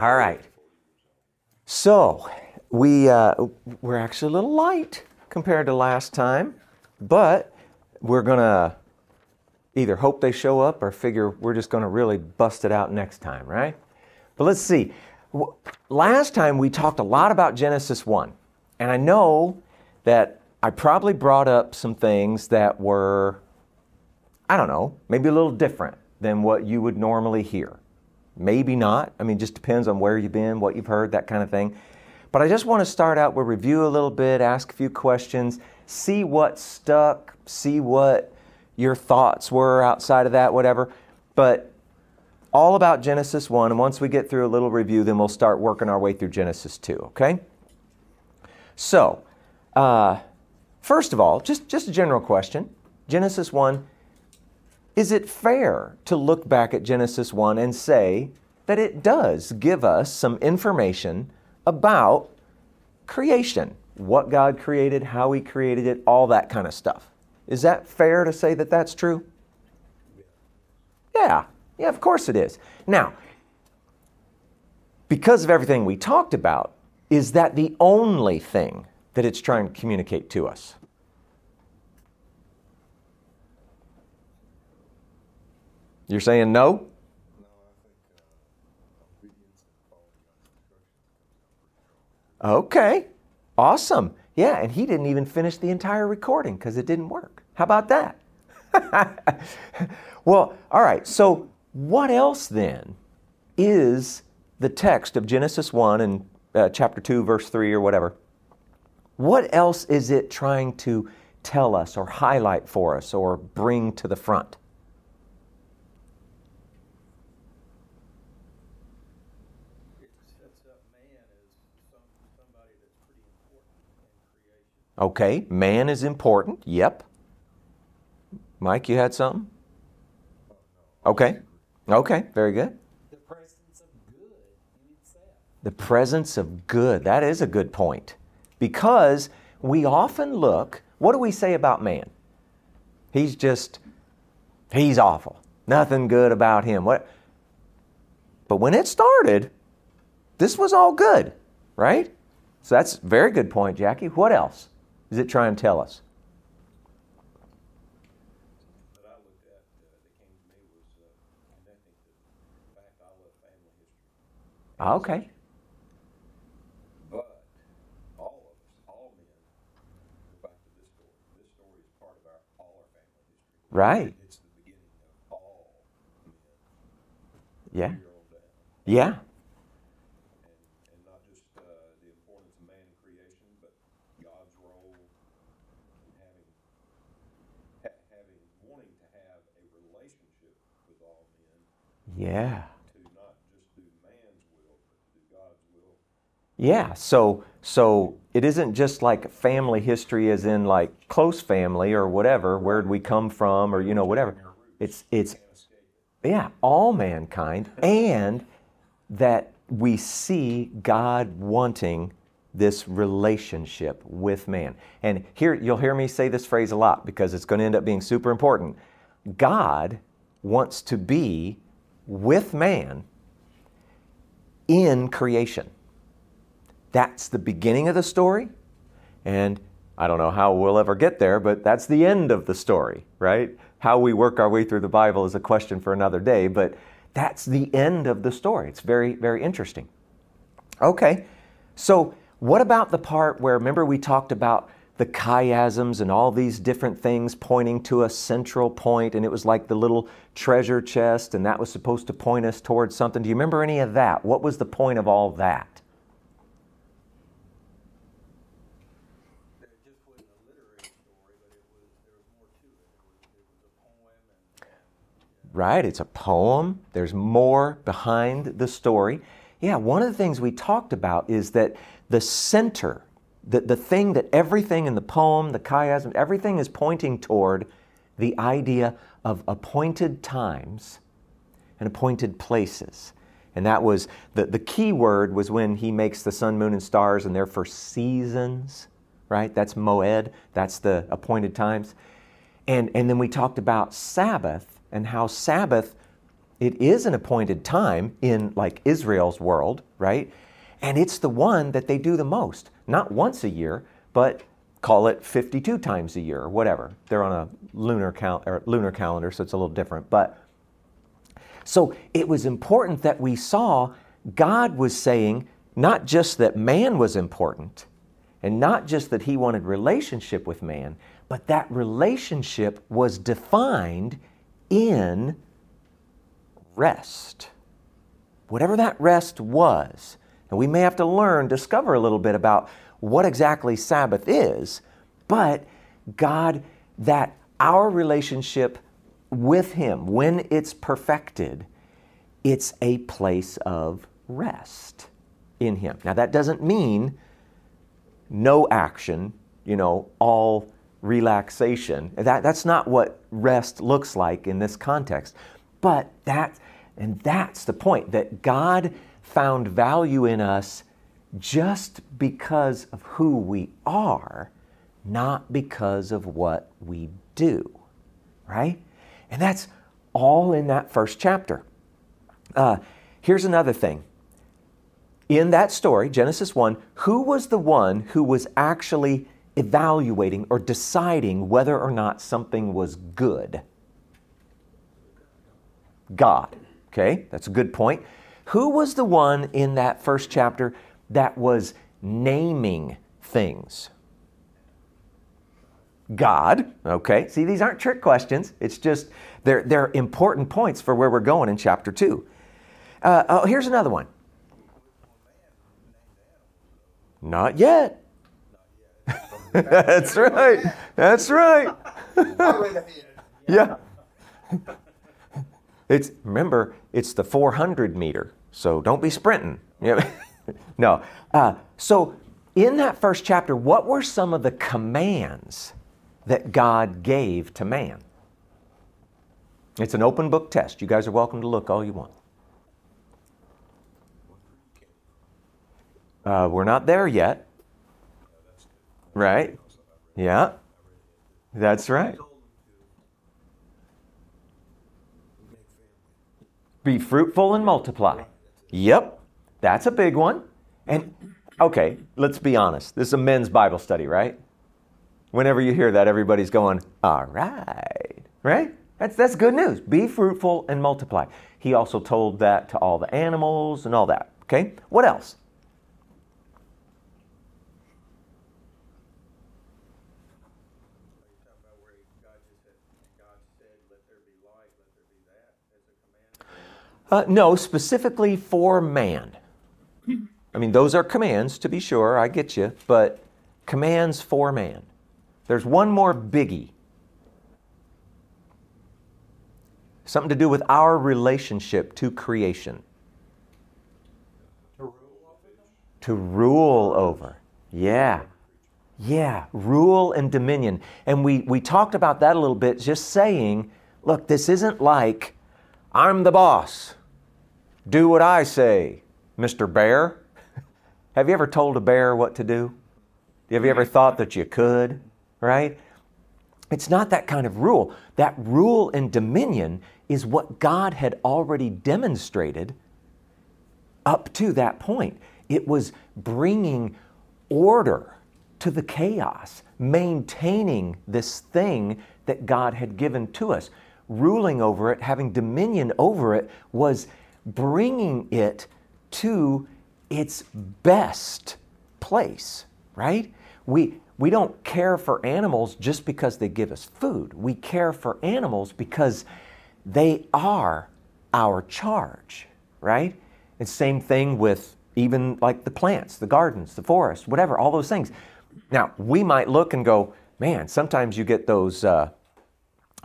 All right. So we uh, we're actually a little light compared to last time, but we're gonna either hope they show up or figure we're just gonna really bust it out next time, right? But let's see. Last time we talked a lot about Genesis 1, and I know that I probably brought up some things that were, I don't know, maybe a little different than what you would normally hear. Maybe not. I mean, just depends on where you've been, what you've heard, that kind of thing. But I just want to start out with review a little bit, ask a few questions, see what stuck, see what your thoughts were outside of that, whatever. But all about Genesis 1, and once we get through a little review, then we'll start working our way through Genesis 2, okay? So, uh, first of all, just, just a general question Genesis 1, is it fair to look back at Genesis 1 and say that it does give us some information about creation? What God created, how He created it, all that kind of stuff. Is that fair to say that that's true? Yeah, yeah, of course it is. Now, because of everything we talked about, is that the only thing that it's trying to communicate to us? You're saying no? Okay, awesome. Yeah, and he didn't even finish the entire recording because it didn't work. How about that? well, all right, so what else then is the text of Genesis 1 and uh, chapter 2, verse 3, or whatever? What else is it trying to tell us or highlight for us or bring to the front? It sets up man as some, somebody that's pretty important in creation. Okay, man is important. Yep. Mike, you had something? Okay. Okay, very good. The presence of good in itself. The presence of good. That is a good point. Because we often look, what do we say about man? He's just, he's awful. Nothing good about him. What? But when it started, this was all good, right? So that's a very good point, Jackie. What else is it trying to tell us? that I looked at uh, that came to me was uh, connecting to the fact I love family history. Okay. But all of us, all men, go back to this story. This story is part of our all our family history. Right. It's the beginning of all men, Yeah. year old down. Yeah. and, and not just uh, the importance of man in creation, but God's role in having, ha- having, wanting to have a relationship with all men, Yeah. to not just do man's will, but to do God's will. Yeah, so so it isn't just like family history as in like close family or whatever, where'd we come from or you know whatever. It's it's Can't escape it. yeah, all mankind and that we see God wanting this relationship with man. And here you'll hear me say this phrase a lot because it's going to end up being super important. God wants to be with man in creation. That's the beginning of the story. And I don't know how we'll ever get there, but that's the end of the story, right? How we work our way through the Bible is a question for another day, but that's the end of the story. It's very, very interesting. Okay, so what about the part where, remember, we talked about the chiasms and all these different things pointing to a central point, and it was like the little treasure chest, and that was supposed to point us towards something. Do you remember any of that? What was the point of all that? Right, it's a poem. There's more behind the story. Yeah, one of the things we talked about is that the center, the, the thing that everything in the poem, the chiasm, everything is pointing toward the idea of appointed times and appointed places. And that was the, the key word was when he makes the sun, moon, and stars, and they're for seasons, right? That's moed, that's the appointed times. And, and then we talked about Sabbath and how Sabbath it is an appointed time in like Israel's world, right? And it's the one that they do the most. Not once a year, but call it 52 times a year or whatever. They're on a lunar cal- lunar calendar, so it's a little different. But so it was important that we saw God was saying not just that man was important and not just that he wanted relationship with man, but that relationship was defined in rest. Whatever that rest was. We may have to learn, discover a little bit about what exactly Sabbath is, but God, that our relationship with Him, when it's perfected, it's a place of rest in Him. Now, that doesn't mean no action, you know, all relaxation. That, that's not what rest looks like in this context. But that, and that's the point that God found value in us just because of who we are, not because of what we do, right? And that's all in that first chapter. Uh, here's another thing. In that story, Genesis 1, who was the one who was actually evaluating or deciding whether or not something was good? God. Okay, that's a good point. Who was the one in that first chapter that was naming things? God. Okay, see, these aren't trick questions. It's just they're, they're important points for where we're going in chapter 2. Uh, oh, here's another one. Not yet. That's right. That's right. yeah. It's remember, it's the 400 meter, so don't be sprinting. No. Uh, so in that first chapter, what were some of the commands that God gave to man? It's an open book test. You guys are welcome to look all you want. Uh, we're not there yet. Right? Yeah. That's right. Be fruitful and multiply. Yep. That's a big one. And okay, let's be honest. This is a men's Bible study, right? Whenever you hear that, everybody's going, all right, right? That's, that's good news. Be fruitful and multiply. He also told that to all the animals and all that. Okay? What else? Uh, no, specifically for man. I mean, those are commands, to be sure, I get you, but commands for man. There's one more biggie. Something to do with our relationship to creation. To rule over? To rule over. Yeah. Yeah, rule and dominion. And we, we talked about that a little bit, just saying, look, this isn't like I'm the boss. Do what I say, Mr. Bear. Have you ever told a bear what to do? Have you ever thought that you could? Right? It's not that kind of rule. That rule and dominion is what God had already demonstrated up to that point. It was bringing order to the chaos, maintaining this thing that God had given to us. Ruling over it, having dominion over it, was bringing it to its best place, right? We, we don't care for animals just because they give us food. We care for animals because they are our charge, right? And same thing with even like the plants, the gardens, the forest, whatever, all those things. Now, we might look and go, man, sometimes you get those uh,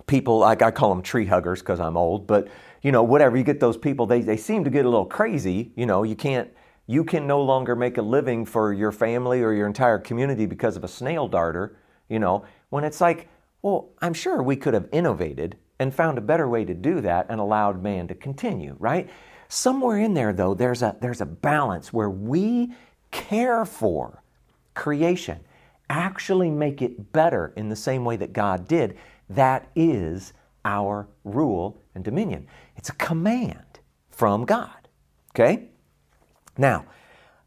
people, like I call them tree huggers because I'm old, but you know, whatever, you get those people, they, they seem to get a little crazy. You know, you can't, you can no longer make a living for your family or your entire community because of a snail darter, you know, when it's like, well, I'm sure we could have innovated and found a better way to do that and allowed man to continue, right? Somewhere in there, though, there's a, there's a balance where we care for creation, actually make it better in the same way that God did. That is our rule and dominion. It's a command from God. Okay? Now,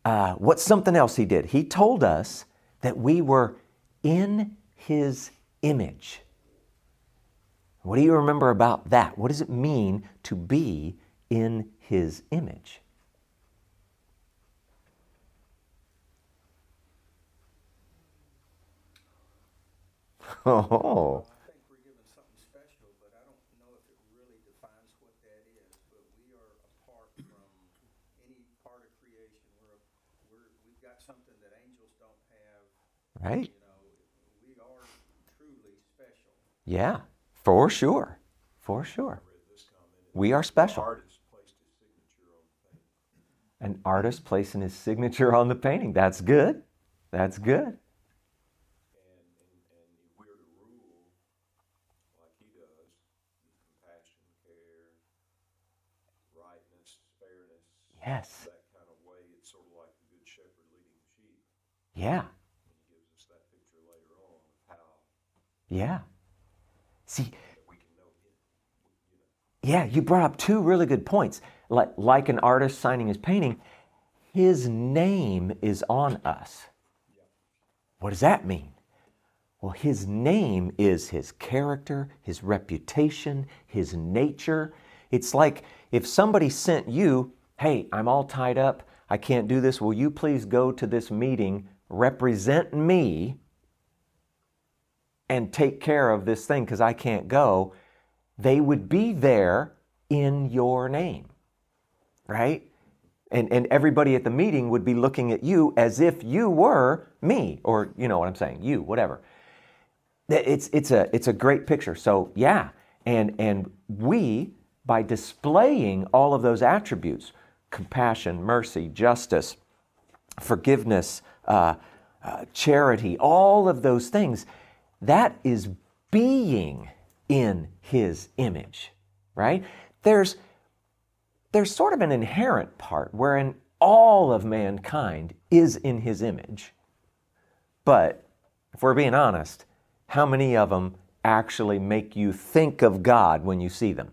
uh, what's something else he did? He told us that we were in his image. What do you remember about that? What does it mean to be in his image? Oh, I think we're given something special, but I don't know if it really defines what that is. But we are apart from any part of creation. We're, a, we're we've got something that angels don't have. Right? You know, we are truly special. Yeah, for sure. For sure. We are special. Artist placed his signature on the thing. An artist placing his signature on the painting. That's good. That's good. And, and, and we're to rule like he does, compassion, care, rightness, fairness, Yes. that kind of way, it's sort of like the good shepherd leading the sheep. Yeah. And he gives us that picture later on of how Yeah. See, yeah, you brought up two really good points. Like, like an artist signing his painting, his name is on us. What does that mean? Well, his name is his character, his reputation, his nature. It's like if somebody sent you, hey, I'm all tied up, I can't do this, will you please go to this meeting, represent me, and take care of this thing because I can't go? They would be there in your name, right? And, and everybody at the meeting would be looking at you as if you were me, or you know what I'm saying, you, whatever. It's, it's, a, it's a great picture. So, yeah, and, and we, by displaying all of those attributes compassion, mercy, justice, forgiveness, uh, uh, charity, all of those things, that is being in His image, right? There's, there's sort of an inherent part wherein all of mankind is in His image. But if we're being honest, how many of them actually make you think of God when you see them?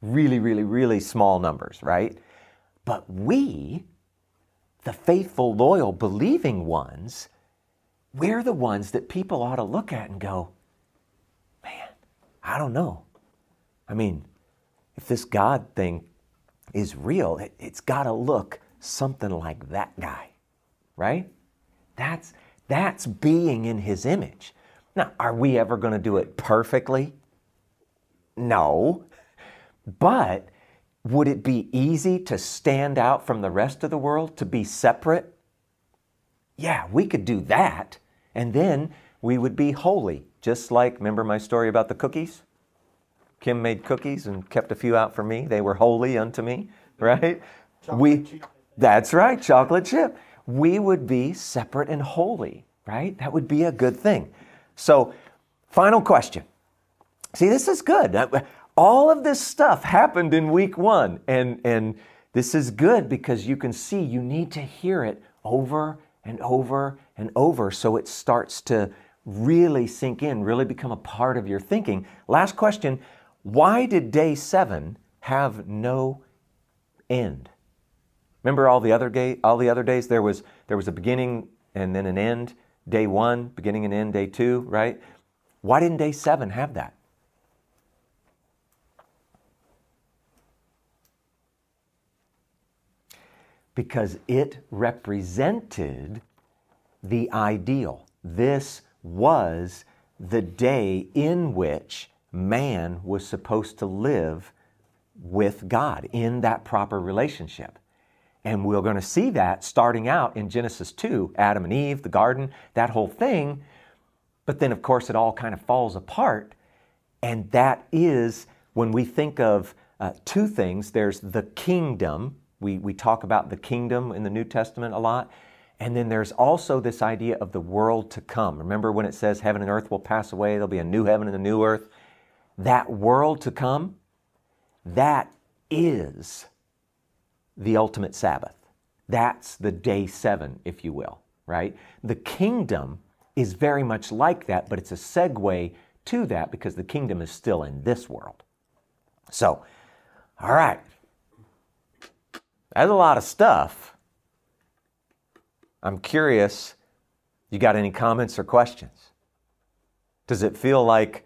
Really, really, really small numbers, right? But we, the faithful, loyal, believing ones, we're the ones that people ought to look at and go, man, I don't know. I mean, if this God thing is real, it, has got to look something like that guy, right? That's that's being in his image. Now, are we ever going to do it perfectly? No. But would it be easy to stand out from the rest of the world, to be separate? Yeah, we could do that. And then we would be holy. Just like, remember my story about the cookies? Kim made cookies and kept a few out for me. They were holy unto me, right? we That's right, chocolate chip. We would be separate and holy, right? That would be a good thing. So, final question. See, this is good. All of this stuff happened in week one, and, and this is good because you can see you need to hear it over and over and over so it starts to really sink in, really become a part of your thinking. Last question Why did day seven have no end? Remember all the other day, all the other days there was there was a beginning and then an end. Day one, beginning and end. Day two, right? Why didn't day seven have that? Because it represented the ideal. This was the day in which man was supposed to live with God in that proper relationship. And we're going to see that starting out in Genesis 2, Adam and Eve, the garden, that whole thing. But then, of course, it all kind of falls apart. And that is when we think of uh, two things there's the kingdom. We, we talk about the kingdom in the New Testament a lot. And then there's also this idea of the world to come. Remember when it says heaven and earth will pass away, there'll be a new heaven and a new earth? That world to come, that is the ultimate Sabbath. That's the day seven, if you will, right? The kingdom is very much like that, but it's a segue to that because the kingdom is still in this world. So, all right. That's a lot of stuff. I'm curious, you got any comments or questions? Does it feel like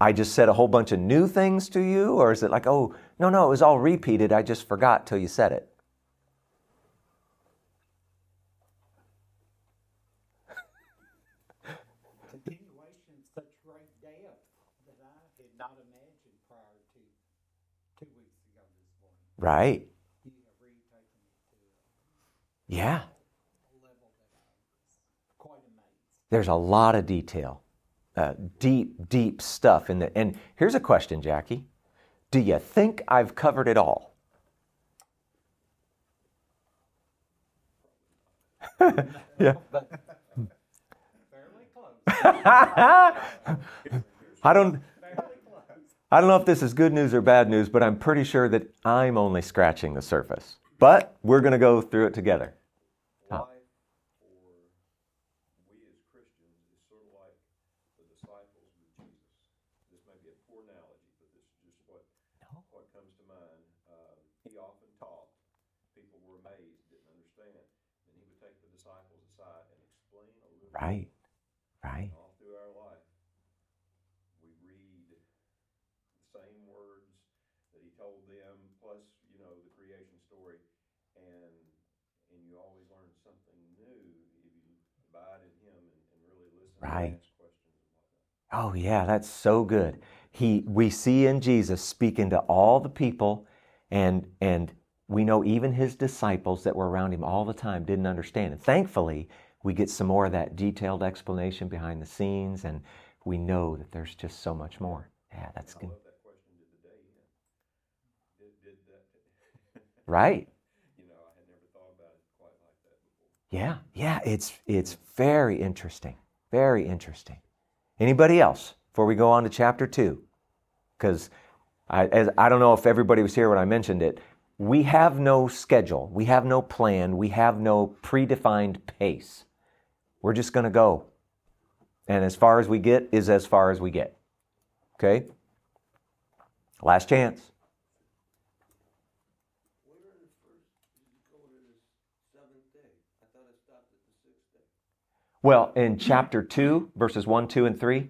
I just said a whole bunch of new things to you? Or is it like, oh, no, no, it was all repeated. I just forgot till you said it? Continuation Yeah. There's a lot of detail, uh, deep, deep stuff in the. And here's a question, Jackie. Do you think I've covered it all? yeah. I don't. I don't know if this is good news or bad news, but I'm pretty sure that I'm only scratching the surface. But we're going to go through it together. Life for we as Christians is sort of like the disciples with Jesus. This may be a poor analogy, but this is just what what comes to mind. Um, he often taught. People were amazed, didn't understand, and he would take the disciples aside and explain a little. bit. Right. Right. All through our life, we read the same words that he told them, plus you know the creation story, and and you always learn something new if you abide in him and, and really listen Right. and ask questions and whatnot. Oh yeah, that's so good. He we see in Jesus speaking to all the people and and we know even his disciples that were around him all the time didn't understand. And thankfully, we get some more of that detailed explanation behind the scenes and we know that there's just so much more. Yeah, that's good. love that question. Did the day end? Did, did that? Right. you know, I had never thought about it quite like that before. Yeah. Yeah, it's it's very interesting. Very interesting. Anybody else before we go on to chapter 2? Cuz I, as, I don't know if everybody was here when I mentioned it. We have no schedule. We have no plan. We have no predefined pace. We're just going to go. And as far as we get is as far as we get. Okay? Last chance. Where in the first did you go to the seventh day? I thought it stopped at the sixth day. Well, in chapter 2, verses 1, 2, and 3, do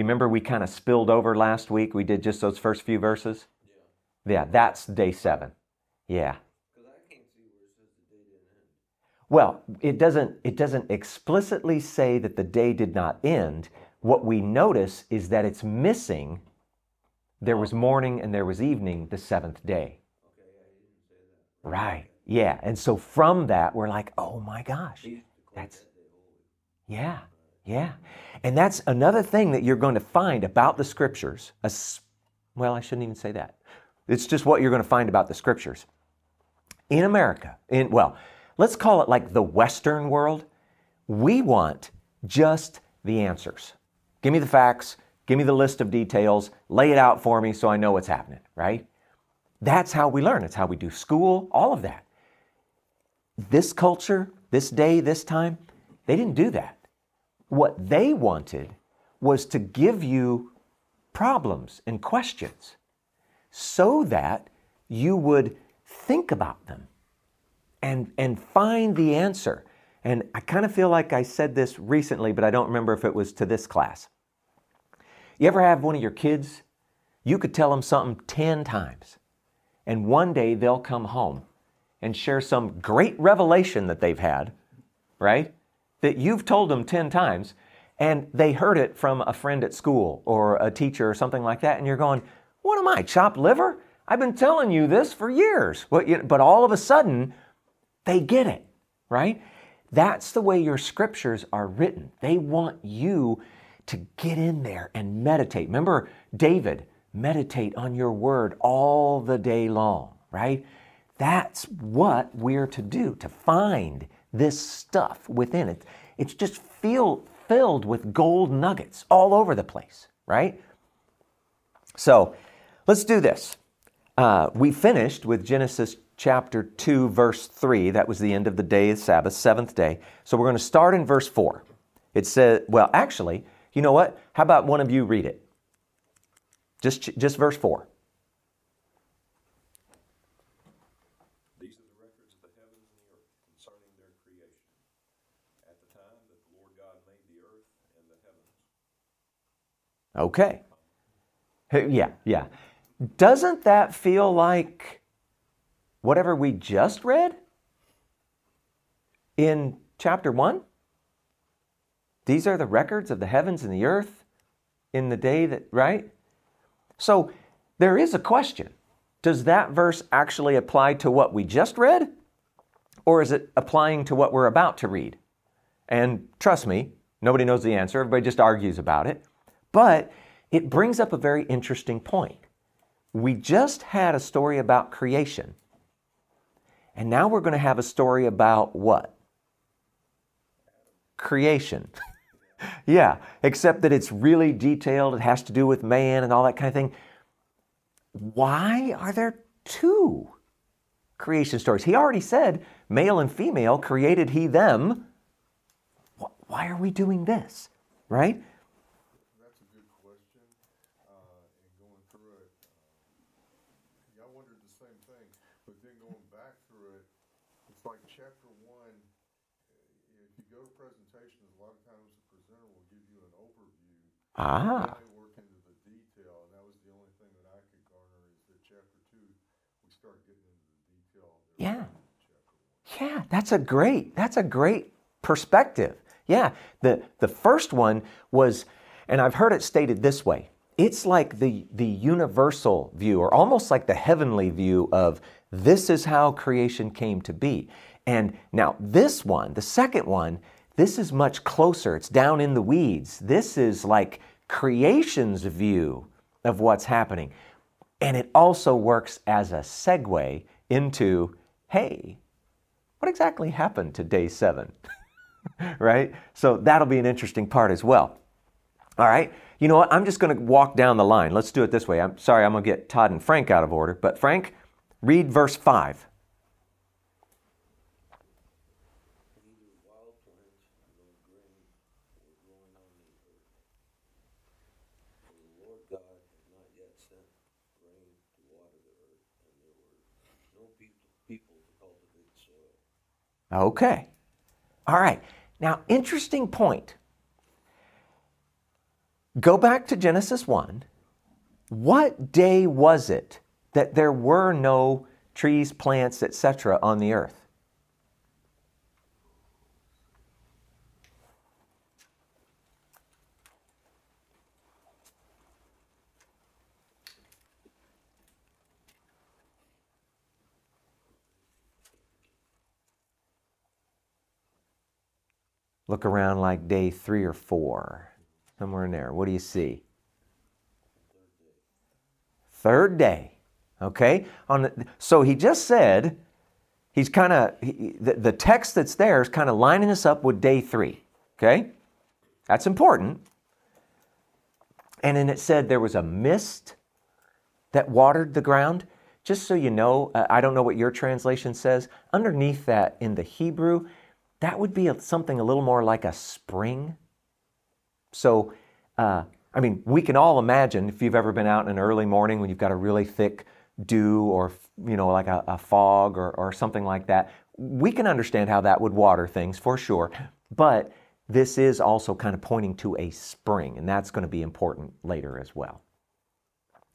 you remember we kind of spilled over last week? We did just those first few verses? Yeah. Yeah, that's day 7. Yeah. Because I can't see where it says the day didn't end. Well, it doesn't it doesn't explicitly say that the day did not end. What we notice is that it's missing there was morning and there was evening the seventh day. Right. Yeah. And so from that we're like, "Oh my gosh. That's. Yeah, yeah. And that's another thing that you're going to find about the scriptures. Well, I shouldn't even say that. It's just what you're going to find about the scriptures. In America, in well, let's call it like the Western world, we want just the answers. Give me the facts, give me the list of details, lay it out for me so I know what's happening, right? That's how we learn. It's how we do school, all of that this culture, this day, this time, they didn't do that. What they wanted was to give you problems and questions so that you would think about them and, and find the answer. And I kind of feel like I said this recently, but I don't remember if it was to this class. You ever have one of your kids? You could tell them something 10 times, and one day they'll come home and share some great revelation that they've had, right? That you've told them 10 times, and they heard it from a friend at school or a teacher or something like that, and you're going, What am I, chopped liver? I've been telling you this for years. But, but all of a sudden, they get it, right? That's the way your scriptures are written. They want you to get in there and meditate. Remember, David, meditate on your word all the day long, right? That's what we're to do, to find this stuff within it. It's just feel, filled with gold nuggets all over the place, right? So let's do this. Uh, we finished with Genesis chapter 2, verse 3. That was the end of the day of Sabbath, seventh day. So we're going to start in verse 4. It says, well, actually, You know what? How about one of you read it? Just, just verse 4. These are the records of the heavens and the earth concerning their creation. At the time that the Lord God made the earth and the heavens. Okay. Yeah, yeah. Doesn't that feel like whatever we just read in chapter 1? These are the records of the heavens and the earth in the day that, right? So there is a question. Does that verse actually apply to what we just read? Or is it applying to what we're about to read? And trust me, nobody knows the answer. Everybody just argues about it. But it brings up a very interesting point. We just had a story about creation. And now we're going to have a story about what? Creation. yeah, except that it's really detailed. It has to do with man and all that kind of thing. Why are there two creation stories? He already said, male and female created he them. Why are we doing this? Right? That's a good question, uh, and going through it, um, yeah, I wondered the same thing, but then going back through it, it's like chapter one, uh, if you go to presentations, a lot of times the presenter will give you an overview. Ah. Work into the detail, and that was the only thing that I could garner is that chapter two, we start getting into the detail. Yeah. did in chapter one. Yeah, that's a great that's a great perspective. Yeah, the the first one was, and I've heard it stated this way. It's like the the universal view, or almost like the heavenly view of this is how creation came to be. And now this one, the second one, this is much closer. It's down in the weeds. This is like creation's view of what's happening. And it also works as a segue into, hey, what exactly happened to day seven? right? So that'll be an interesting part as well. All right. You know what? I'm just going to walk down the line. Let's do it this way. I'm sorry, I'm going to get Todd and Frank out of order. But Frank, read verse 5. Neither wild plants nor grain were growing on the earth. For the Lord God had not yet sent rain to water the earth, and there were no people, people to cultivate the soil. Okay. All right. Now, interesting point. Go back to Genesis 1. What day was it that there were no trees, plants, etc. on the earth? Look around like day three or four, somewhere in there. What do you see? Third day. Okay? On the, so he just said, he's kind of, the, the text that's there is kind of lining us up with day three. Okay? That's important. And then it said there was a mist that watered the ground. Just so you know, I don't know what your translation says. Underneath that in the Hebrew, that would be something a little more like a spring. So, uh, I mean, we can all imagine if you've ever been out in an early morning when you've got a really thick dew or, you know, like a, a fog or, or something like that. We can understand how that would water things for sure. But this is also kind of pointing to a spring, and that's going to be important later as well.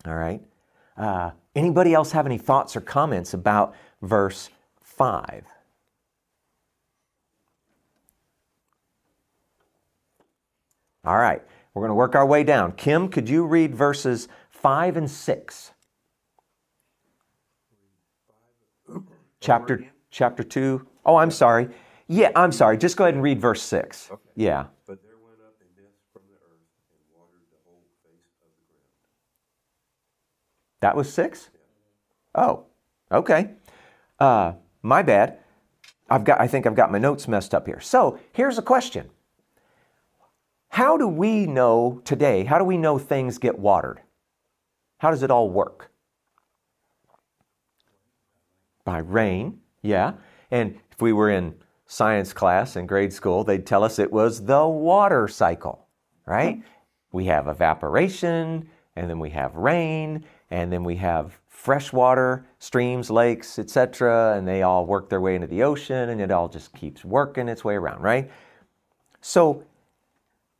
All right. Uh, anybody else have any thoughts or comments about verse 5? All right, we're going to work our way down. Kim, could you read verses 5 and 6? Chapter, chapter 2. Oh, I'm sorry. Yeah, I'm sorry. Just go ahead and read verse 6. Okay. Yeah. But there went up a mist from the earth and watered the whole face of the ground. That was 6? Oh, okay. Uh, my bad. I've got, I think I've got my notes messed up here. So here's a question How do we know today, how do we know things get watered? How does it all work? By rain, yeah. And if we were in science class in grade school, they'd tell us it was the water cycle. right? We have evaporation, and then we have rain, and then we have fresh water, streams, lakes, etc., and they all work their way into the ocean, and it all just keeps working its way around, right? So,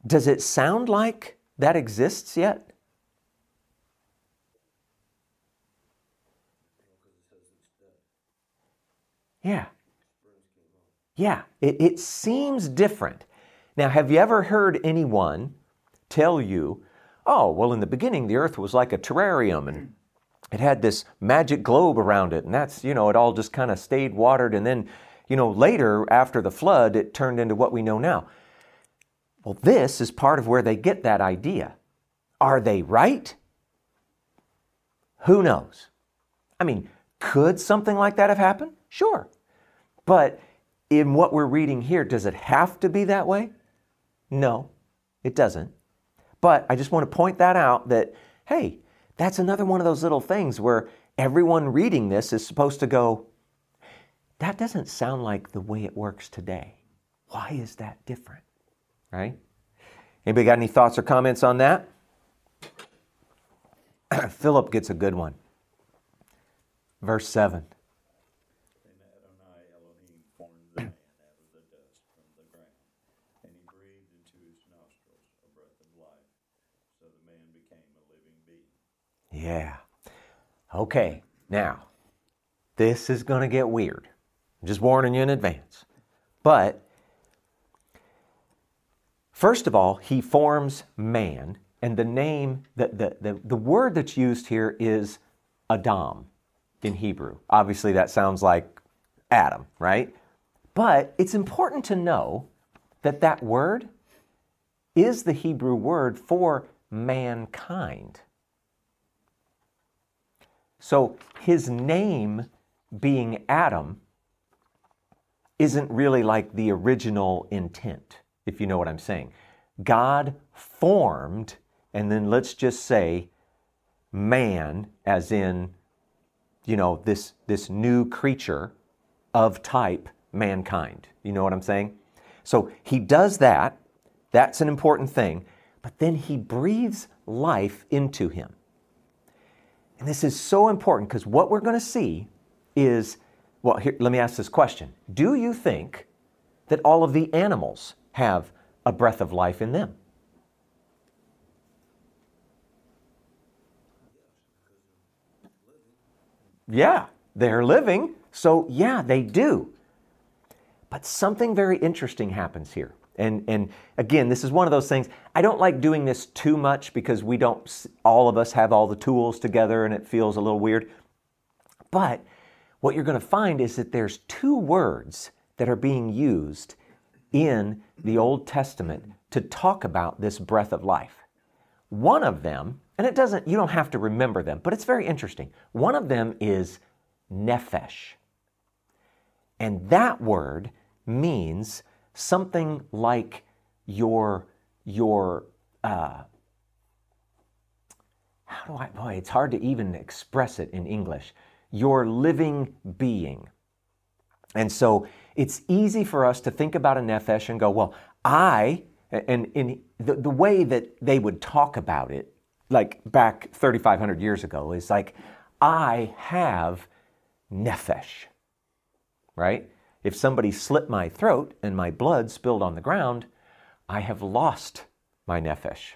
does it sound like that exists yet? Yeah. Yeah, it, it seems different. Now, have you ever heard anyone tell you, oh, well, in the beginning, the earth was like a terrarium and it had this magic globe around it, and that's, you know, it all just kind of stayed watered, and then, you know, later, after the flood, it turned into what we know now. Well, this is part of where they get that idea. Are they right? Who knows? I mean, could something like that have happened? Sure. But in what we're reading here, does it have to be that way? No, it doesn't. But I just want to point that out that, hey, that's another one of those little things where everyone reading this is supposed to go, that doesn't sound like the way it works today. Why is that different? Right? Anybody got any thoughts or comments on that? Philip gets a good one. Verse 7. Then Adonai Elohim formed the man out of the dust from the ground, and he breathed into his nostrils a breath of life, so the man became a living being. Yeah. Okay, now, this is going to get weird. I'm just warning you in advance. But, first of all, he forms man, and the name, the, the, the, the word that's used here is Adam in Hebrew. Obviously, that sounds like Adam, right? But it's important to know that that word is the Hebrew word for mankind. So his name being Adam isn't really like the original intent, if you know what I'm saying. God formed, and then let's just say man, as in, you know, this, this new creature of type mankind. You know what I'm saying? So he does that. That's an important thing. But then he breathes life into him. And this is so important because what we're going to see is well, here, let me ask this question Do you think that all of the animals have a breath of life in them? Yeah, they're living, so yeah, they do. But something very interesting happens here. And, and again, this is one of those things. I don't like doing this too much because we don't, all of us have all the tools together and it feels a little weird. But what you're going to find is that there's two words that are being used in the Old Testament to talk about this breath of life. One of them, and it doesn't, you don't have to remember them, but it's very interesting. One of them is nephesh. And that word means something like your, your, uh, how do I, boy, it's hard to even express it in English. Your living being. And so it's easy for us to think about a nephesh and go, well, I, and in the, the way that they would talk about it, like back 3,500 years ago, is like, I have nephesh, right? If somebody slit my throat and my blood spilled on the ground, I have lost my nephesh.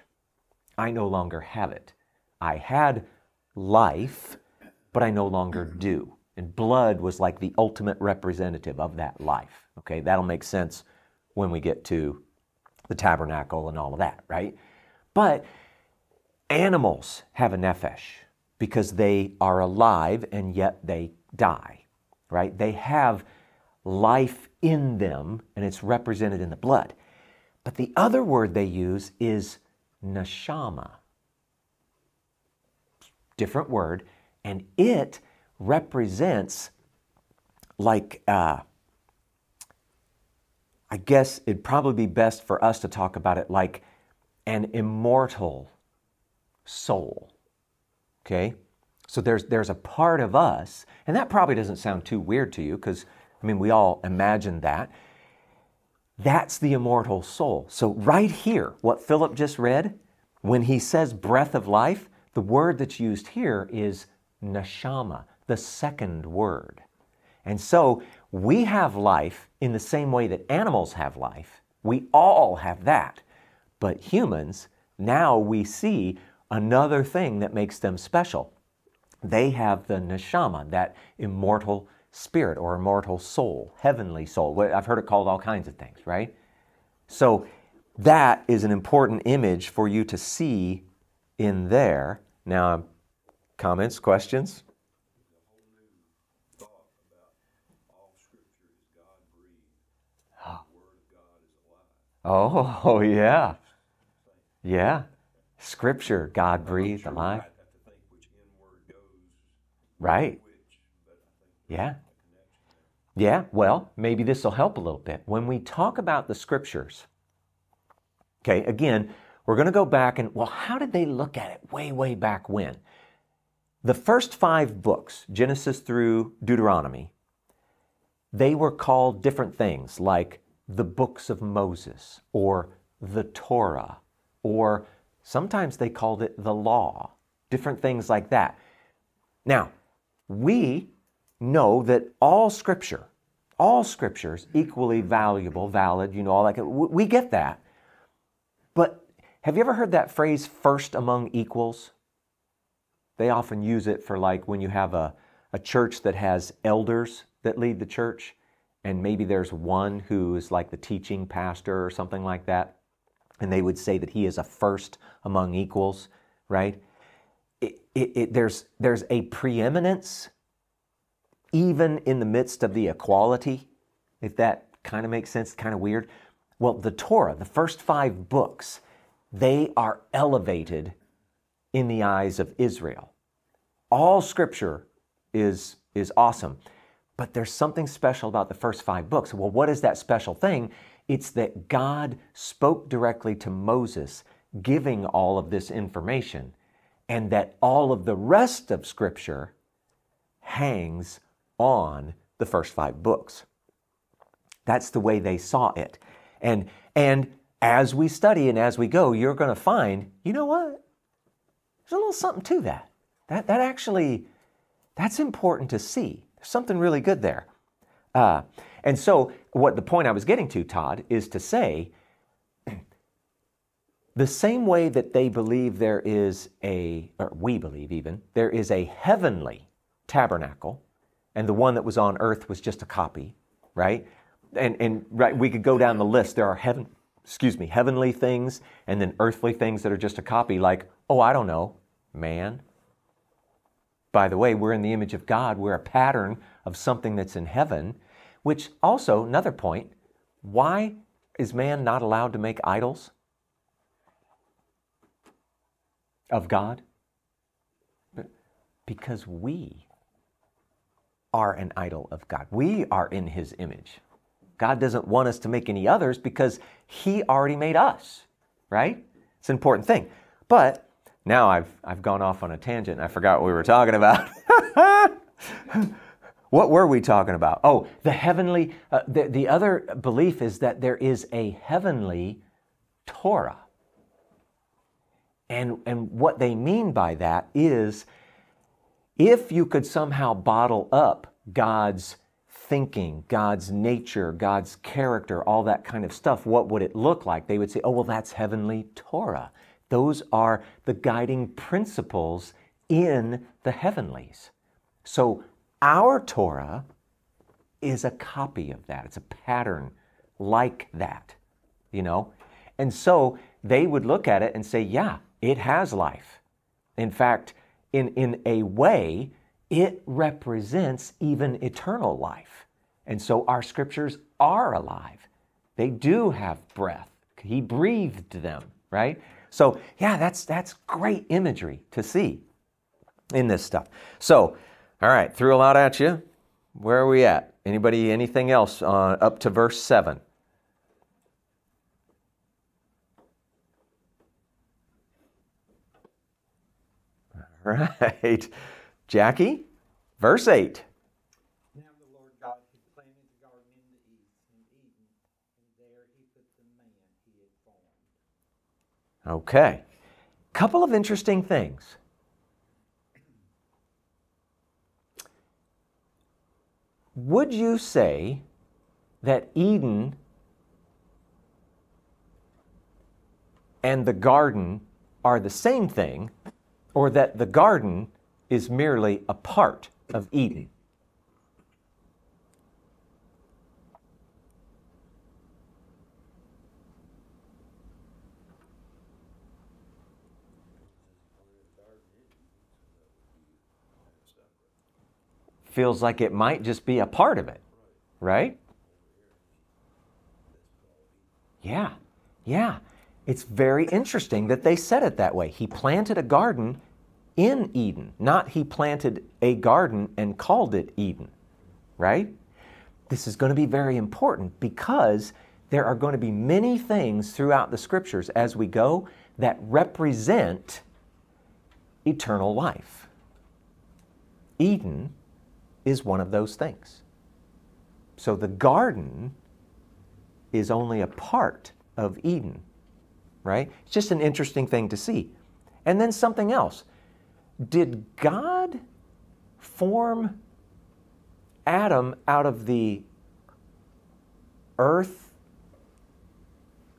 I no longer have it. I had life, but I no longer mm-hmm. do. And blood was like the ultimate representative of that life. Okay, that'll make sense when we get to the tabernacle and all of that, right? But animals have a nephesh because they are alive and yet they die, right? They have life in them and it's represented in the blood. But the other word they use is neshama. Different word, and it represents like uh, I guess it'd probably be best for us to talk about it like an immortal soul. Okay? So there's there's a part of us, and that probably doesn't sound too weird to you because I mean we all imagine that That's the immortal soul. So, right here, what Philip just read, when he says breath of life, the word that's used here is neshama, the second word. And so, we have life in the same way that animals have life. We all have that. But humans, now we see another thing that makes them special. They have the neshama, that immortal spirit or immortal soul, heavenly soul. I've heard it called all kinds of things, right? So that is an important image for you to see in there. Now, comments, questions? thought about all scripture is God breathed. The word of God is alive. Oh, yeah. Yeah. Scripture, God breathed, alive. I'd have to think which N word goes Right. which, but I think Yeah. Yeah, well, maybe this will help a little bit. When we talk about the scriptures, okay, again, we're going to go back and, well, how did they look at it way, way back when? The first five books, Genesis through Deuteronomy, they were called different things like the books of Moses or the Torah, or sometimes they called it the law, different things like that. Now, we know that all scripture, all scriptures equally valuable, valid, you know, all that. We get that. But have you ever heard that phrase, first among equals? They often use it for like when you have a, a church that has elders that lead the church, and maybe there's one who is like the teaching pastor or something like that, and they would say that he is a first among equals, right? It, it, it, there's, there's a preeminence even in the midst of the equality, if that kind of makes sense, kind of weird. Well, the Torah, the first five books, they are elevated in the eyes of Israel. All scripture is, is awesome, but there's something special about the first five books. Well, what is that special thing? It's that God spoke directly to Moses, giving all of this information, and that all of the rest of scripture hangs on the first five books. That's the way they saw it. And, and as we study and as we go, you're going to find, you know what? There's a little something to that. That, that actually, that's important to see. There's something really good there. Uh, and so, what the point I was getting to, Todd, is to say the same way that they believe there is a, or we believe even, there is a heavenly tabernacle, and the one that was on earth was just a copy, right? And, and right, we could go down the list. There are heaven, excuse me, heavenly things, and then earthly things that are just a copy, like, oh, I don't know, man. By the way, we're in the image of God. We're a pattern of something that's in heaven, which also, another point, why is man not allowed to make idols of God? Because we are an idol of God. We are in His image. God doesn't want us to make any others because He already made us, right? It's an important thing. But now I've, I've gone off on a tangent I forgot what we were talking about. what were we talking about? Oh, the heavenly, uh, the, the other belief is that there is a heavenly Torah. And, and what they mean by that is if you could somehow bottle up God's thinking, God's nature, God's character, all that kind of stuff, what would it look like? They would say, oh, well, that's heavenly Torah. Those are the guiding principles in the heavenlies. So our Torah is a copy of that, it's a pattern like that, you know? And so they would look at it and say, yeah, it has life. In fact, in, in a way, it represents even eternal life. And so our scriptures are alive. They do have breath. He breathed them, right? So, yeah, that's that's great imagery to see in this stuff. So, all right, threw a lot at you. Where are we at? Anybody anything else uh, up to verse 7? All right. Jackie, verse 8. Now the Lord God had planted the garden in the east in Eden, and there he Okay. Couple of interesting things. Would you say that Eden and the garden are the same thing, or that the garden is merely a part of Eden? Feels like it might just be a part of it, right? Yeah, yeah. It's very interesting that they said it that way. He planted a garden in Eden, not he planted a garden and called it Eden, right? This is going to be very important because there are going to be many things throughout the scriptures as we go that represent eternal life. Eden is one of those things. So the garden is only a part of Eden, right? It's just an interesting thing to see. And then something else. Did God form Adam out of the earth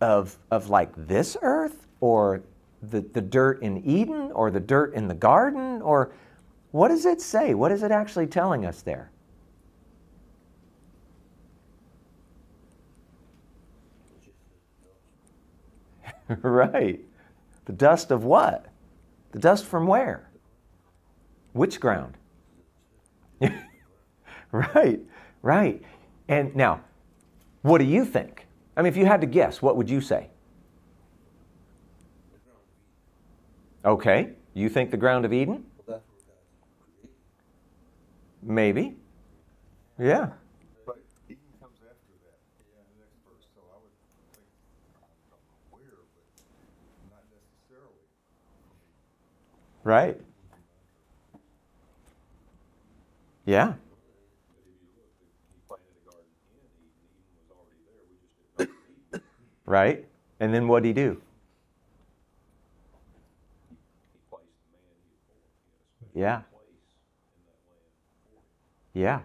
of, of like this earth or the, the dirt in Eden or the dirt in the garden or what does it say? What is it actually telling us there? right. The dust of what? The dust from where? Which ground? right, right. And now, what do you think? I mean, if you had to guess, what would you say? Okay, you think the ground of Eden? Well, that's where God created. Maybe. Yeah. But Eden comes after that, yeah, the next verse, so I would think, I'm aware, but not necessarily. Right. Yeah. He planted a garden in Eden, Eden was already there, we just didn't know Eden. Right. And then what would he do? He placed the man he had formed, he had a special Yeah. place in that land for him. Yeah.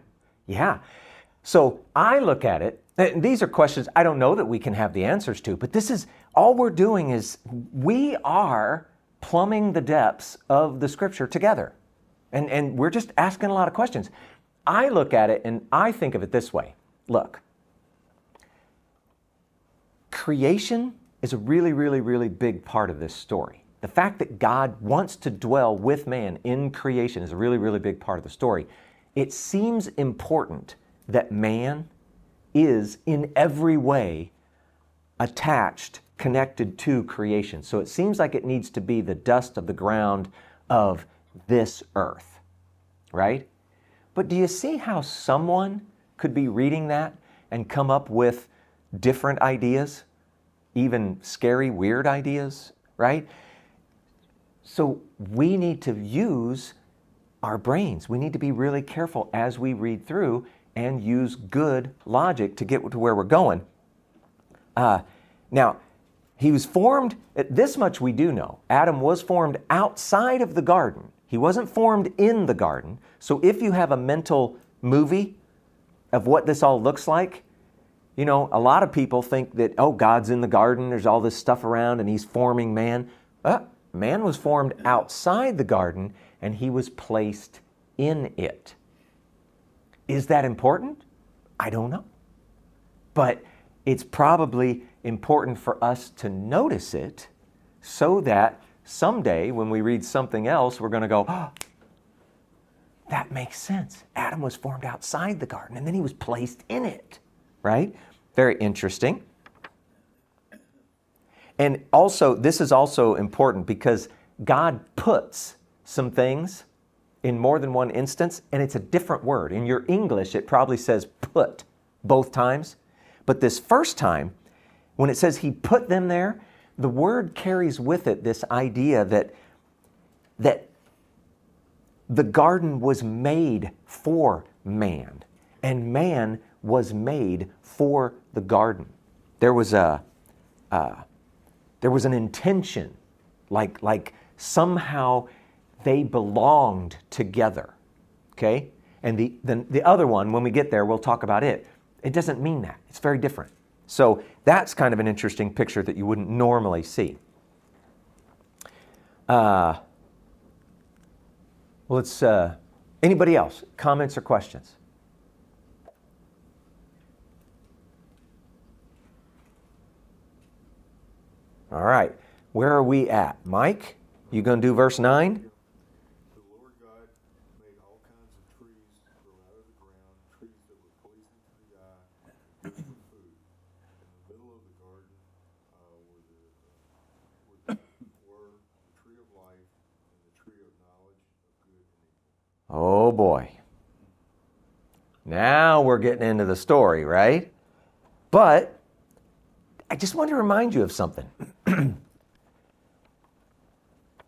Yeah. So I look at it, and these are questions I don't know that we can have the answers to, but this is all we're doing is we are plumbing the depths of the scripture together. And, and we're just asking a lot of questions. I look at it and I think of it this way look, creation is a really, really, really big part of this story. The fact that God wants to dwell with man in creation is a really, really big part of the story. It seems important that man is in every way attached, connected to creation. So it seems like it needs to be the dust of the ground of this earth, right? But do you see how someone could be reading that and come up with different ideas, even scary, weird ideas, right? So we need to use our brains. We need to be really careful as we read through and use good logic to get to where we're going. Uh, now, he was formed, this much we do know. Adam was formed outside of the garden. He wasn't formed in the garden. So if you have a mental movie of what this all looks like, you know, a lot of people think that, oh, God's in the garden, there's all this stuff around, and he's forming man. Uh, man was formed outside the garden, and he was placed in it. Is that important? I don't know. But it's probably important for us to notice it so that someday when we read something else, we're going to go, oh, that makes sense. Adam was formed outside the garden and then he was placed in it, right? Very interesting. And also, this is also important because God puts some things in more than one instance, and it's a different word. In your English, it probably says put both times. But this first time, when it says he put them there, the word carries with it this idea that, that the garden was made for man, and man was made for the garden. There was a, uh, There was an intention, like, like somehow they belonged together. Okay? And the, the, the other one, when we get there, we'll talk about it. It doesn't mean that. It's very different. So that's kind of an interesting picture that you wouldn't normally see. Uh, let's, uh, anybody else? Comments or questions? All right. Where are we at? Mike, you going to do verse 9? The Lord God made all kinds of trees grow out of the ground, trees that were pleasing to the eye and good for food. In the middle of the garden uh, were the, uh, were, the, were the tree of life and the tree of knowledge of good and evil. Oh boy. Now we're getting into the story, right? But I just want to remind you of something.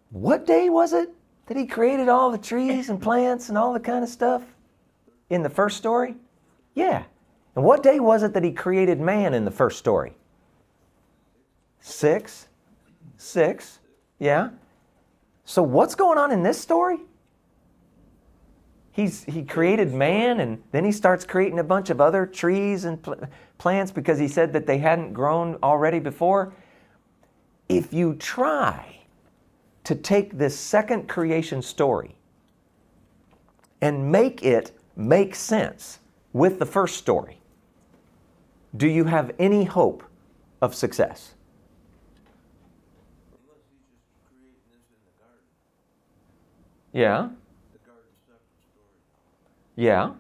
what day was it that he created all the trees and plants and all the kind of stuff in the first story? Yeah. And what day was it that he created man in the first story? Six. Six. Yeah. So what's going on in this story? He's, he created man and then he starts creating a bunch of other trees and pl- plants because he said that they hadn't grown already before. If you try to take this second creation story and make it make sense with the first story, do you have any hope of success? Unless he's just creating this in the garden. Yeah. The garden's separate story. Yeah.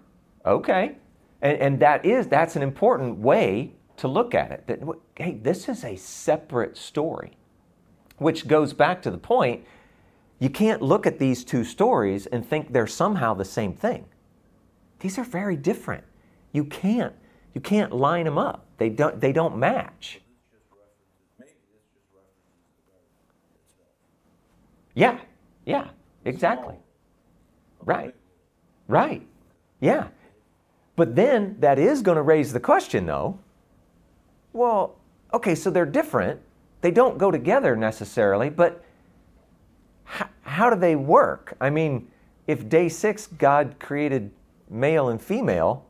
Okay. And, and that is that's an important way to look at it. That hey, this is a separate story, which goes back to the point. You can't look at these two stories and think they're somehow the same thing. These are very different. You can't you can't line them up. They don't they don't match. Yeah. Yeah. Exactly. Right. Right. Yeah. But then that is going to raise the question, though. Well, okay, so they're different. They don't go together necessarily, but how, how do they work? I mean, if day six God created male and female,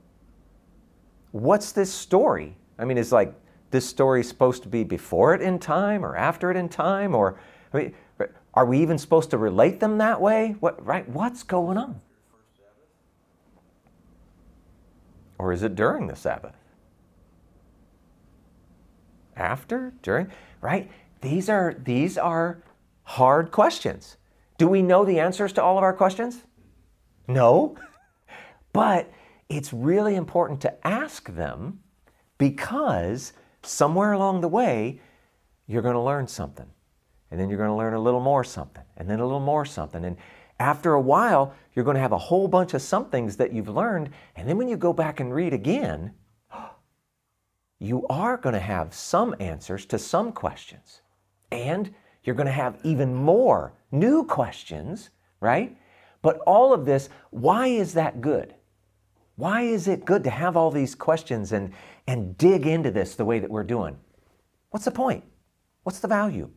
what's this story? I mean, is like this story supposed to be before it in time or after it in time? Or I mean, are we even supposed to relate them that way? What, right? What's going on? Or is it during the Sabbath? After? During? Right? These are these are hard questions. Do we know the answers to all of our questions? No. But it's really important to ask them because somewhere along the way you're going to learn something. And then you're going to learn a little more something, and then a little more something. And after a while, you're going to have a whole bunch of somethings that you've learned. And then when you go back and read again, you are going to have some answers to some questions. And you're going to have even more new questions, right? But all of this, why is that good? Why is it good to have all these questions and, and dig into this the way that we're doing? What's the point? What's the value?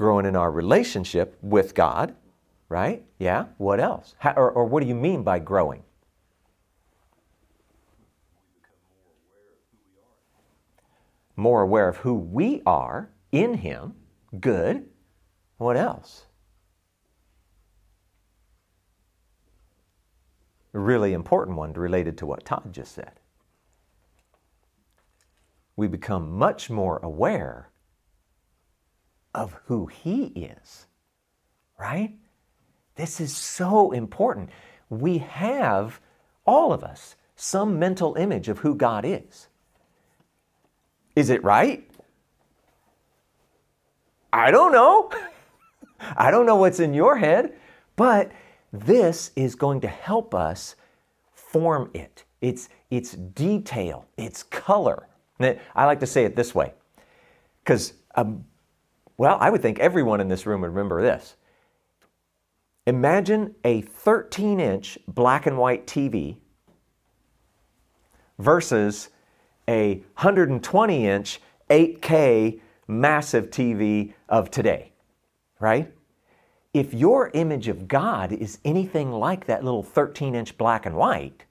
Growing in our relationship with God, right? Yeah. What else? How, or, or what do you mean by growing? More aware of who we are in Him. Good. What else? A really important one related to what Todd just said. We become much more aware of who He is, right? This is so important. We have, all of us, some mental image of who God is. Is it right? I don't know. I don't know what's in your head, but this is going to help us form it. It's, it's detail, it's color. I like to say it this way because um, well, I would think everyone in this room would remember this. Imagine a 13 inch black and white TV versus a 120 inch 8K massive TV of today, right? If your image of God is anything like that little 13 inch black and white,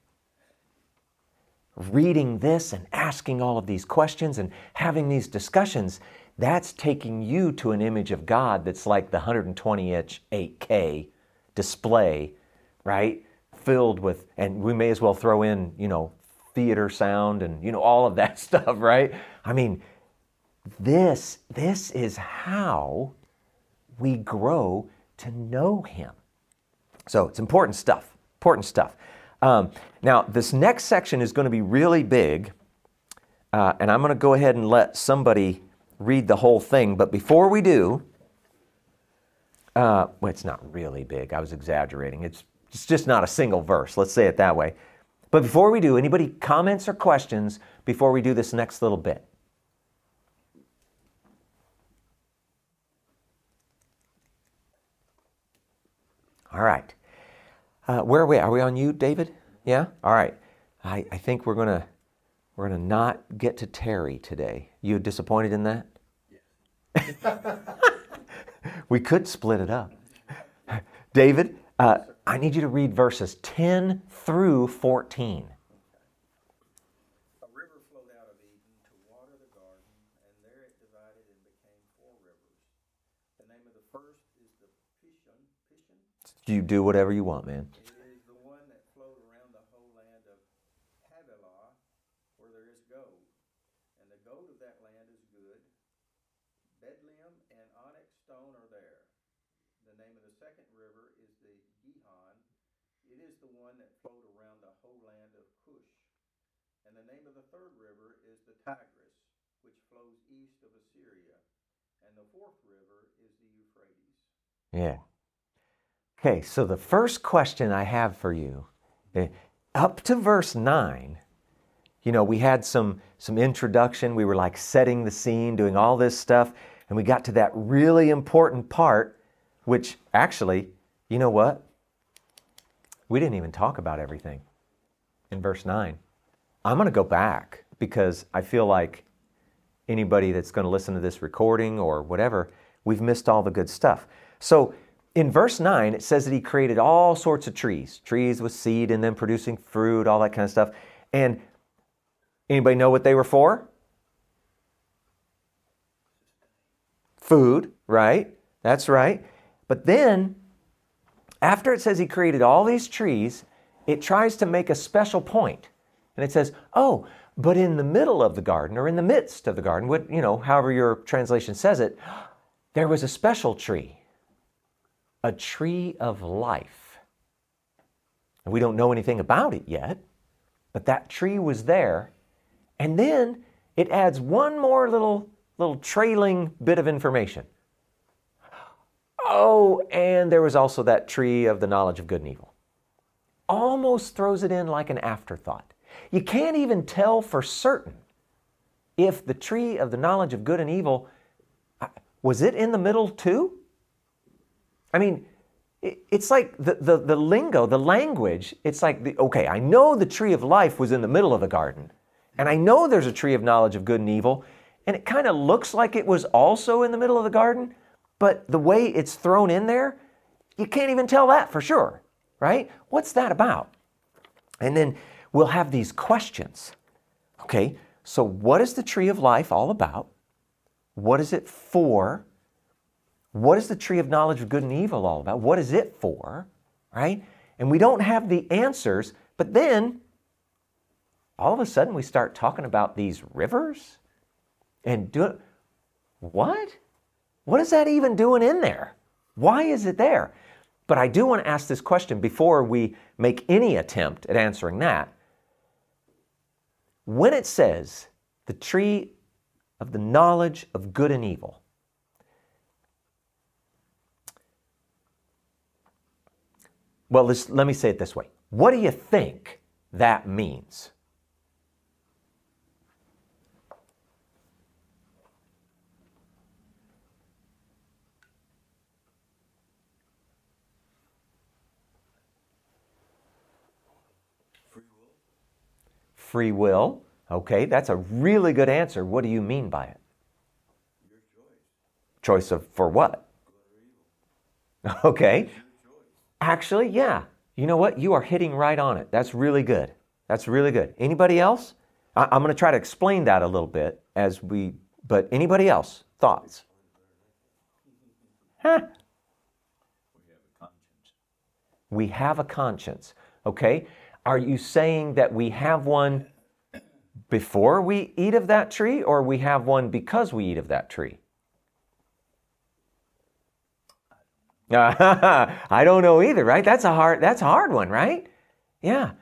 reading this and asking all of these questions and having these discussions, that's taking you to an image of God that's like the 120 inch 8K display, right? Filled with, and we may as well throw in, you know, theater sound and, you know, all of that stuff, right? I mean, this, this is how we grow to know Him. So it's important stuff, important stuff. Um, now, this next section is going to be really big, uh, and I'm going to go ahead and let somebody read the whole thing. But before we do, uh, well, it's not really big. I was exaggerating. It's, it's just not a single verse. Let's say it that way. But before we do, anybody comments or questions before we do this next little bit? All right. Uh, where are we? Are we on you, David? Yeah. All right. I, I think we're gonna we're gonna not get to Terry today. You disappointed in that? We could split it up. David, uh, I need you to read verses 10 through 14. You do whatever you want, Eden to water the garden, and there it divided and became four rivers. The name of the first is the Pishon. Pishon. You do whatever you want, man. It is the one that flowed around the whole land of Havilah, where there is gold. And the gold of that land is good. Bdellium and onyx stone are there. The name of the second river is the Gihon. It is the one that flowed around the whole land of Cush. And the name of the third river is the Tigris, which flows east of Assyria. And the fourth river is the Euphrates. Yeah. Okay, so the first question I have for you, eh, up to verse 9, you know, we had some some introduction, we were like setting the scene, doing all this stuff, and we got to that really important part which actually, you know what? We didn't even talk about everything in verse 9. I'm going to go back because I feel like anybody that's going to listen to this recording or whatever, we've missed all the good stuff. So in verse 9, it says that he created all sorts of trees, trees with seed and then producing fruit, all that kind of stuff. And anybody know what they were for? Food, right? That's right. But then, after it says he created all these trees, it tries to make a special point. And it says, oh, but in the middle of the garden or in the midst of the garden, what, you know, however your translation says it, there was a special tree, a tree of life. And we don't know anything about it yet, but that tree was there. And then it adds one more little little trailing bit of information. Oh, and there was also that tree of the knowledge of good and evil. Almost throws it in like an afterthought. You can't even tell for certain if the tree of the knowledge of good and evil was it in the middle too? I mean, it's like the, the, the lingo, the language, it's like, the, okay, I know the tree of life was in the middle of the garden, and I know there's a tree of knowledge of good and evil, and it kind of looks like it was also in the middle of the garden, but the way it's thrown in there, you can't even tell that for sure, right? What's that about? And then we'll have these questions. Okay, so what is the tree of life all about? What is it for? What is the tree of knowledge of good and evil all about? What is it for? Right? And we don't have the answers, but then all of a sudden we start talking about these rivers and do what? What is that even doing in there? Why is it there? But I do want to ask this question before we make any attempt at answering that. When it says the tree of the knowledge of good and evil, well, let me say it this way. What do you think that means? Free will. Okay, that's a really good answer. What do you mean by it? Your choice. Choice of for what? Okay. Actually, yeah. You know what? You are hitting right on it. That's really good. That's really good. Anybody else? I, am going to try to explain that a little bit as we, but anybody else? Thoughts? Huh? We have a conscience. Okay? Are you saying that we have one before we eat of that tree or we have one because we eat of that tree? I don't know either, right? That's a hard that's a hard one, right? Yeah.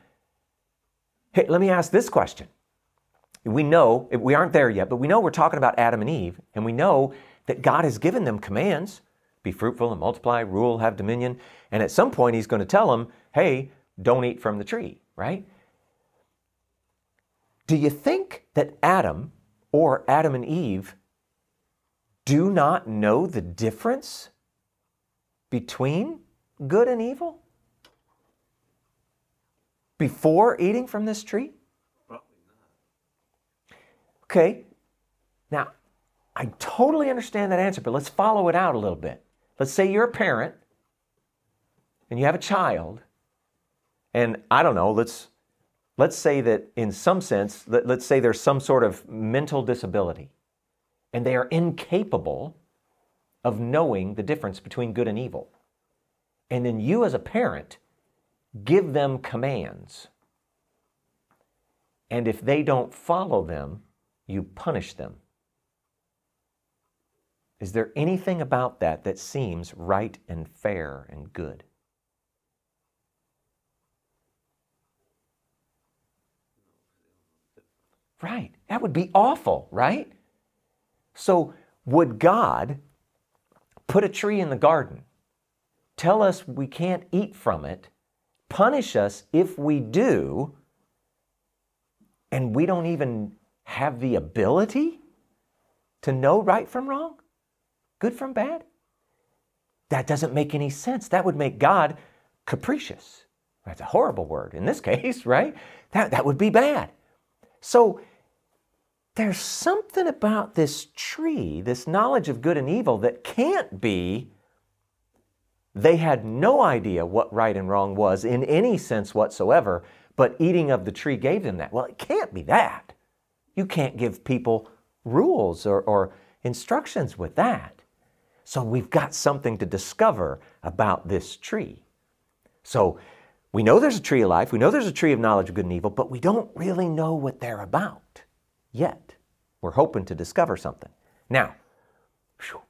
Hey, let me ask this question. We know we aren't there yet, but we know we're talking about Adam and Eve, and we know that God has given them commands: be fruitful and multiply, rule, have dominion. And at some point he's going to tell them, "Hey, don't eat from the tree," right? Do you think that Adam or Adam and Eve do not know the difference between good and evil? Before eating from this tree? Probably not. Okay, now I totally understand that answer, but let's follow it out a little bit. Let's say you're a parent and you have a child, and I don't know, let's let's say that in some sense, let, let's say there's some sort of mental disability, and they are incapable of knowing the difference between good and evil. And then you, as a parent, give them commands. And if they don't follow them, you punish them. Is there anything about that that seems right and fair and good? Right. That would be awful, right? So, would God put a tree in the garden, tell us we can't eat from it, punish us if we do, and we don't even have the ability to know right from wrong, good from bad? That doesn't make any sense. That would make God capricious. That's a horrible word in this case, right? That, that would be bad. So there's something about this tree, this knowledge of good and evil, that can't be they had no idea what right and wrong was in any sense whatsoever, but eating of the tree gave them that. Well, it can't be that. You can't give people rules or, or instructions with that. So we've got something to discover about this tree. So we know there's a tree of life, we know there's a tree of knowledge of good and evil, but we don't really know what they're about yet. We're hoping to discover something. Now, whew,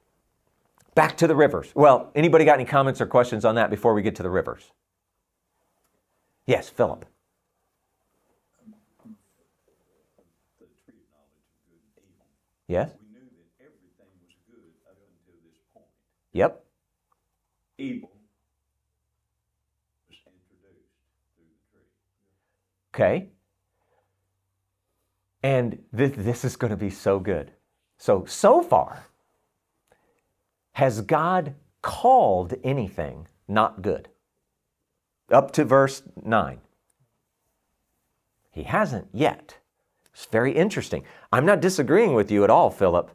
back to the rivers. Well, anybody got any comments or questions on that before we get to the rivers? Yes, Philip. The tree of knowledge of good and evil. Yes? We knew that everything was good up until this point. Yep. Evil was introduced through the tree. Okay. And this, this is going to be so good. So, so far, has God called anything not good? Up to verse 9. He hasn't yet. It's very interesting. I'm not disagreeing with you at all, Philip,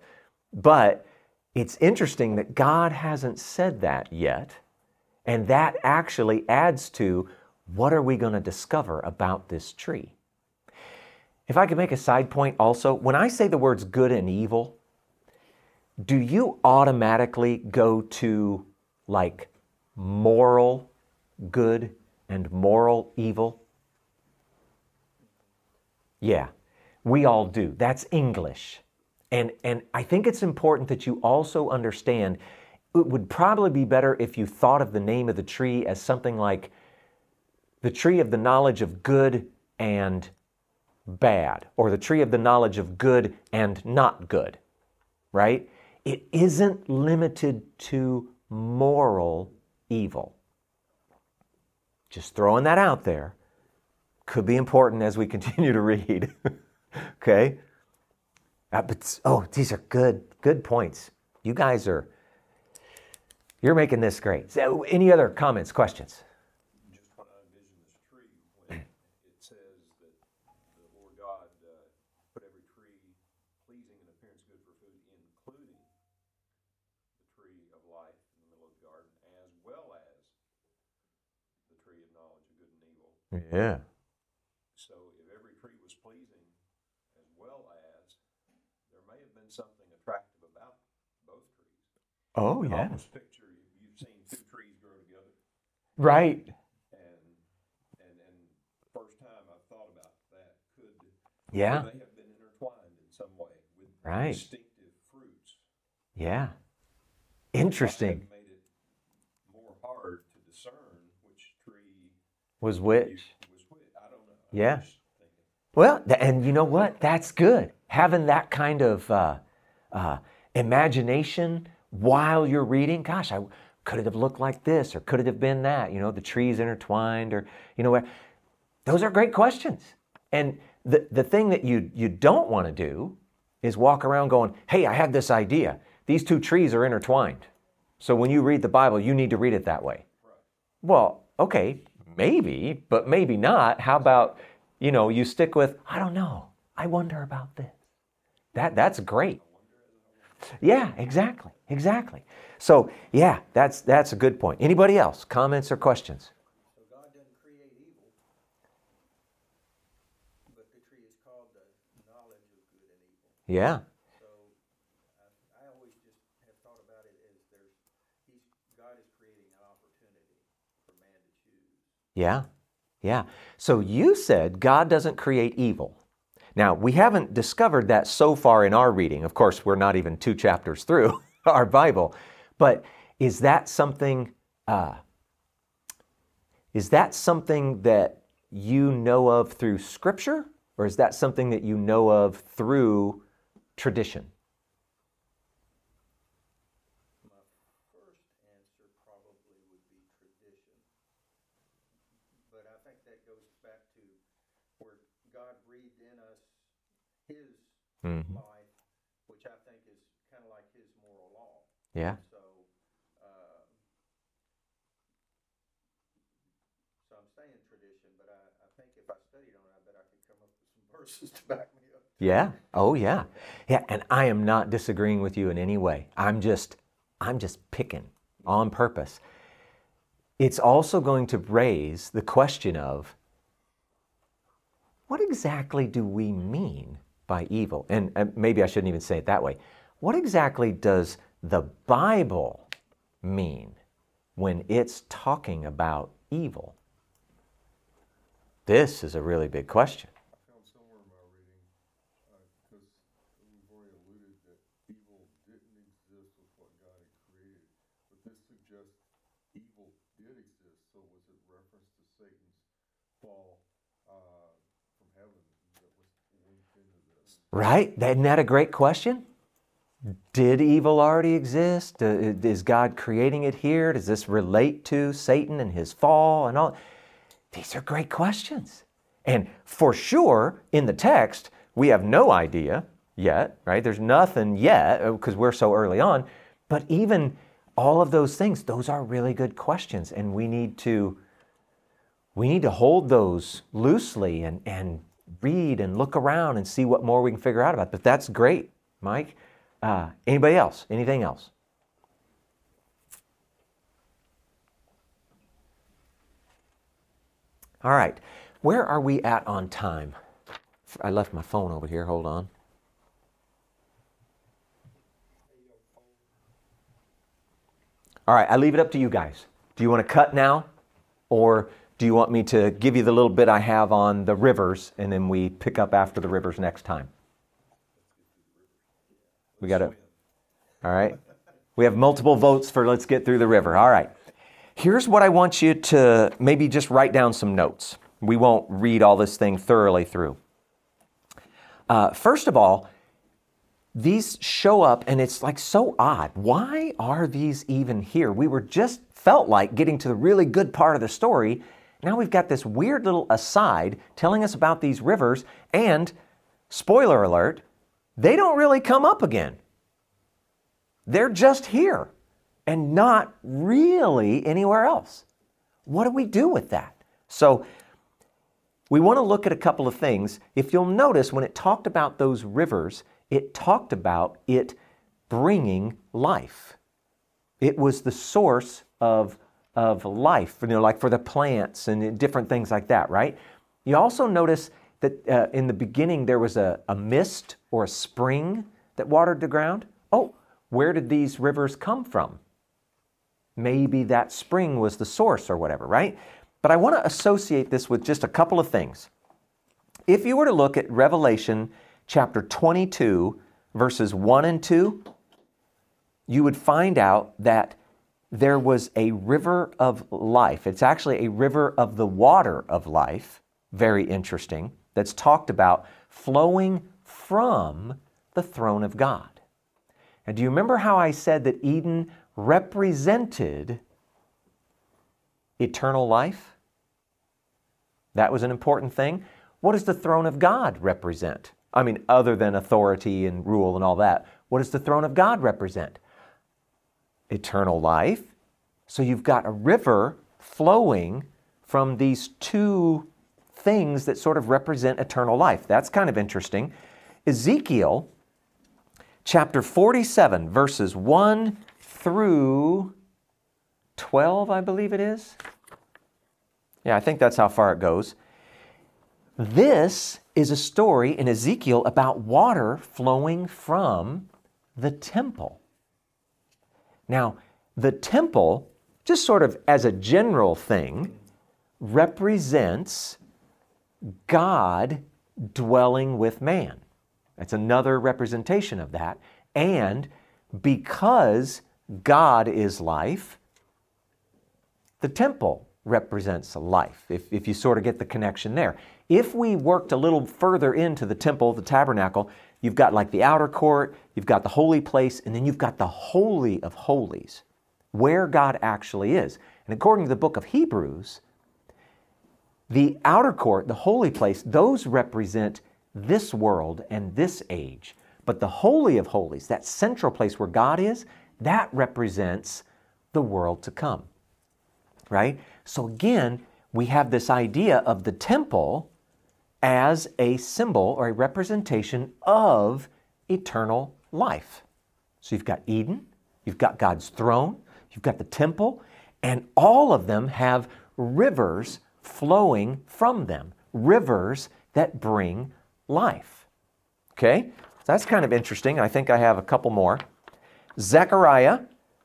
but it's interesting that God hasn't said that yet. And that actually adds to what are we going to discover about this tree? If I could make a side point also, when I say the words good and evil, do you automatically go to like moral good and moral evil? Yeah, we all do. That's English. And, and I think it's important that you also understand it would probably be better if you thought of the name of the tree as something like the tree of the knowledge of good and bad, or the tree of the knowledge of good and not good, right? It isn't limited to moral evil. Just throwing that out there could be important as we continue to read. okay? Uh, but, oh, these are good, good points. You guys are, you're making this great. So, any other comments, questions? Lord God uh, put every tree pleasing and appearance good for food, including the tree of life in the middle of the garden, as well as the tree of knowledge of good and evil. Yeah. So if every tree was pleasing, as well as, there may have been something attractive about both trees. Oh, yeah. Almost picture you've seen two trees grow together. Right. Yeah. They have been intertwined in some way with Right. distinctive fruits. Yeah. Interesting. Made it more hard to discern which tree Was which? was which. I don't know. Yeah. Well, th- and you know what? That's good. Having that kind of uh, uh, imagination while you're reading. Gosh, I could it have looked like this, or could it have been that? You know, the trees intertwined, or you know what? Those are great questions. And the the thing that you you don't want to do is walk around going, "Hey, I had this idea. These two trees are intertwined." So when you read the Bible, you need to read it that way. Well, okay, maybe, but maybe not. How about, you know, you stick with, I don't know. I wonder about this. That that's great. Yeah, exactly. Exactly. So, yeah, that's that's a good point. Anybody else? Comments or questions? So God doesn't create evil, but the tree is called the knowledge of good and evil. Yeah. So I, I always just have thought about it as there's, he's, God is creating an opportunity for man to choose. Yeah. Yeah. So you said God doesn't create evil. Now, we haven't discovered that so far in our reading. Of course, we're not even two chapters through our Bible. But is that something uh, is that something that you know of through scripture or is that something that you know of through tradition? My first answer probably would be tradition. But I think that goes back to where God breathed in us his Mhm. life, which I think is kind of like his moral law. Yeah. So, um, so I'm saying tradition, but I, I think if I studied on it, I bet I could come up with some verses to back me. Yeah. Oh yeah. Yeah, and I am not disagreeing with you in any way. I'm just I'm just picking on purpose. It's also going to raise the question of what exactly do we mean by evil? And uh, maybe I shouldn't even say it that way. What exactly does the Bible mean when it's talking about evil? This is a really big question. I found somewhere in my reading, because we've already alluded that evil didn't exist with what God had created, but this suggests evil did exist. So was it reference to Satan's fall uh, from heaven that was linked into this? Right? Isn't that a great question? Did evil already exist? Uh, Is God creating it here? Does this relate to Satan and his fall and all? These are great questions. And for sure, in the text, we have no idea yet, right? There's nothing yet because we're so early on. But even all of those things, those are really good questions. And we need to we need to hold those loosely and, and read and look around and see what more we can figure out about. But that's great, Mike. Uh, anybody else? Anything else? All right. Where are we at on time? I left my phone over here. Hold on. All right, I leave it up to you guys. Do you want to cut now? Or do you want me to give you the little bit I have on the rivers and then we pick up after the rivers next time? We got it. All right. We have multiple votes for let's get through the river. All right. Here's what I want you to maybe just write down some notes. We won't read all this thing thoroughly through. Uh, first of all, these show up and it's like so odd. Why are these even here? We were just felt like getting to the really good part of the story. Now we've got this weird little aside telling us about these rivers, and spoiler alert, they don't really come up again. They're just here and not really anywhere else. What do we do with that? So, we want to look at a couple of things. If you'll notice, when it talked about those rivers, it talked about it bringing life. It was the source of of life, you know, like for the plants and different things like that, right? You also notice that uh, in the beginning there was a, a mist or a spring that watered the ground. Oh, where did these rivers come from? Maybe that spring was the source or whatever, right? But I want to associate this with just a couple of things. If you were to look at Revelation chapter 22, verses 1 and 2, you would find out that there was a river of life. It's actually a river of the water of life, very interesting, that's talked about flowing from the throne of God. And do you remember how I said that Eden represented eternal life? That was an important thing. What does the throne of God represent? I mean, other than authority and rule and all that, what does the throne of God represent? Eternal life. So you've got a river flowing from these two things that sort of represent eternal life. That's kind of interesting. Ezekiel chapter 47, verses 1 through 12, I believe it is. Yeah, I think that's how far it goes. This is a story in Ezekiel about water flowing from the temple. Now, the temple, just sort of as a general thing, represents God dwelling with man. That's another representation of that. And because God is life, the temple represents life, if, if you sort of get the connection there. If we worked a little further into the temple, the tabernacle, you've got like the outer court, you've got the holy place, and then you've got the Holy of Holies, where God actually is. And according to the book of Hebrews, the outer court, the holy place, those represent this world and this age. But the Holy of Holies, that central place where God is, that represents the world to come. Right? So again, we have this idea of the temple as a symbol or a representation of eternal life. So you've got Eden, you've got God's throne, you've got the temple, and all of them have rivers flowing from them, rivers that bring life. Okay? That's kind of interesting. I think I have a couple more. Zechariah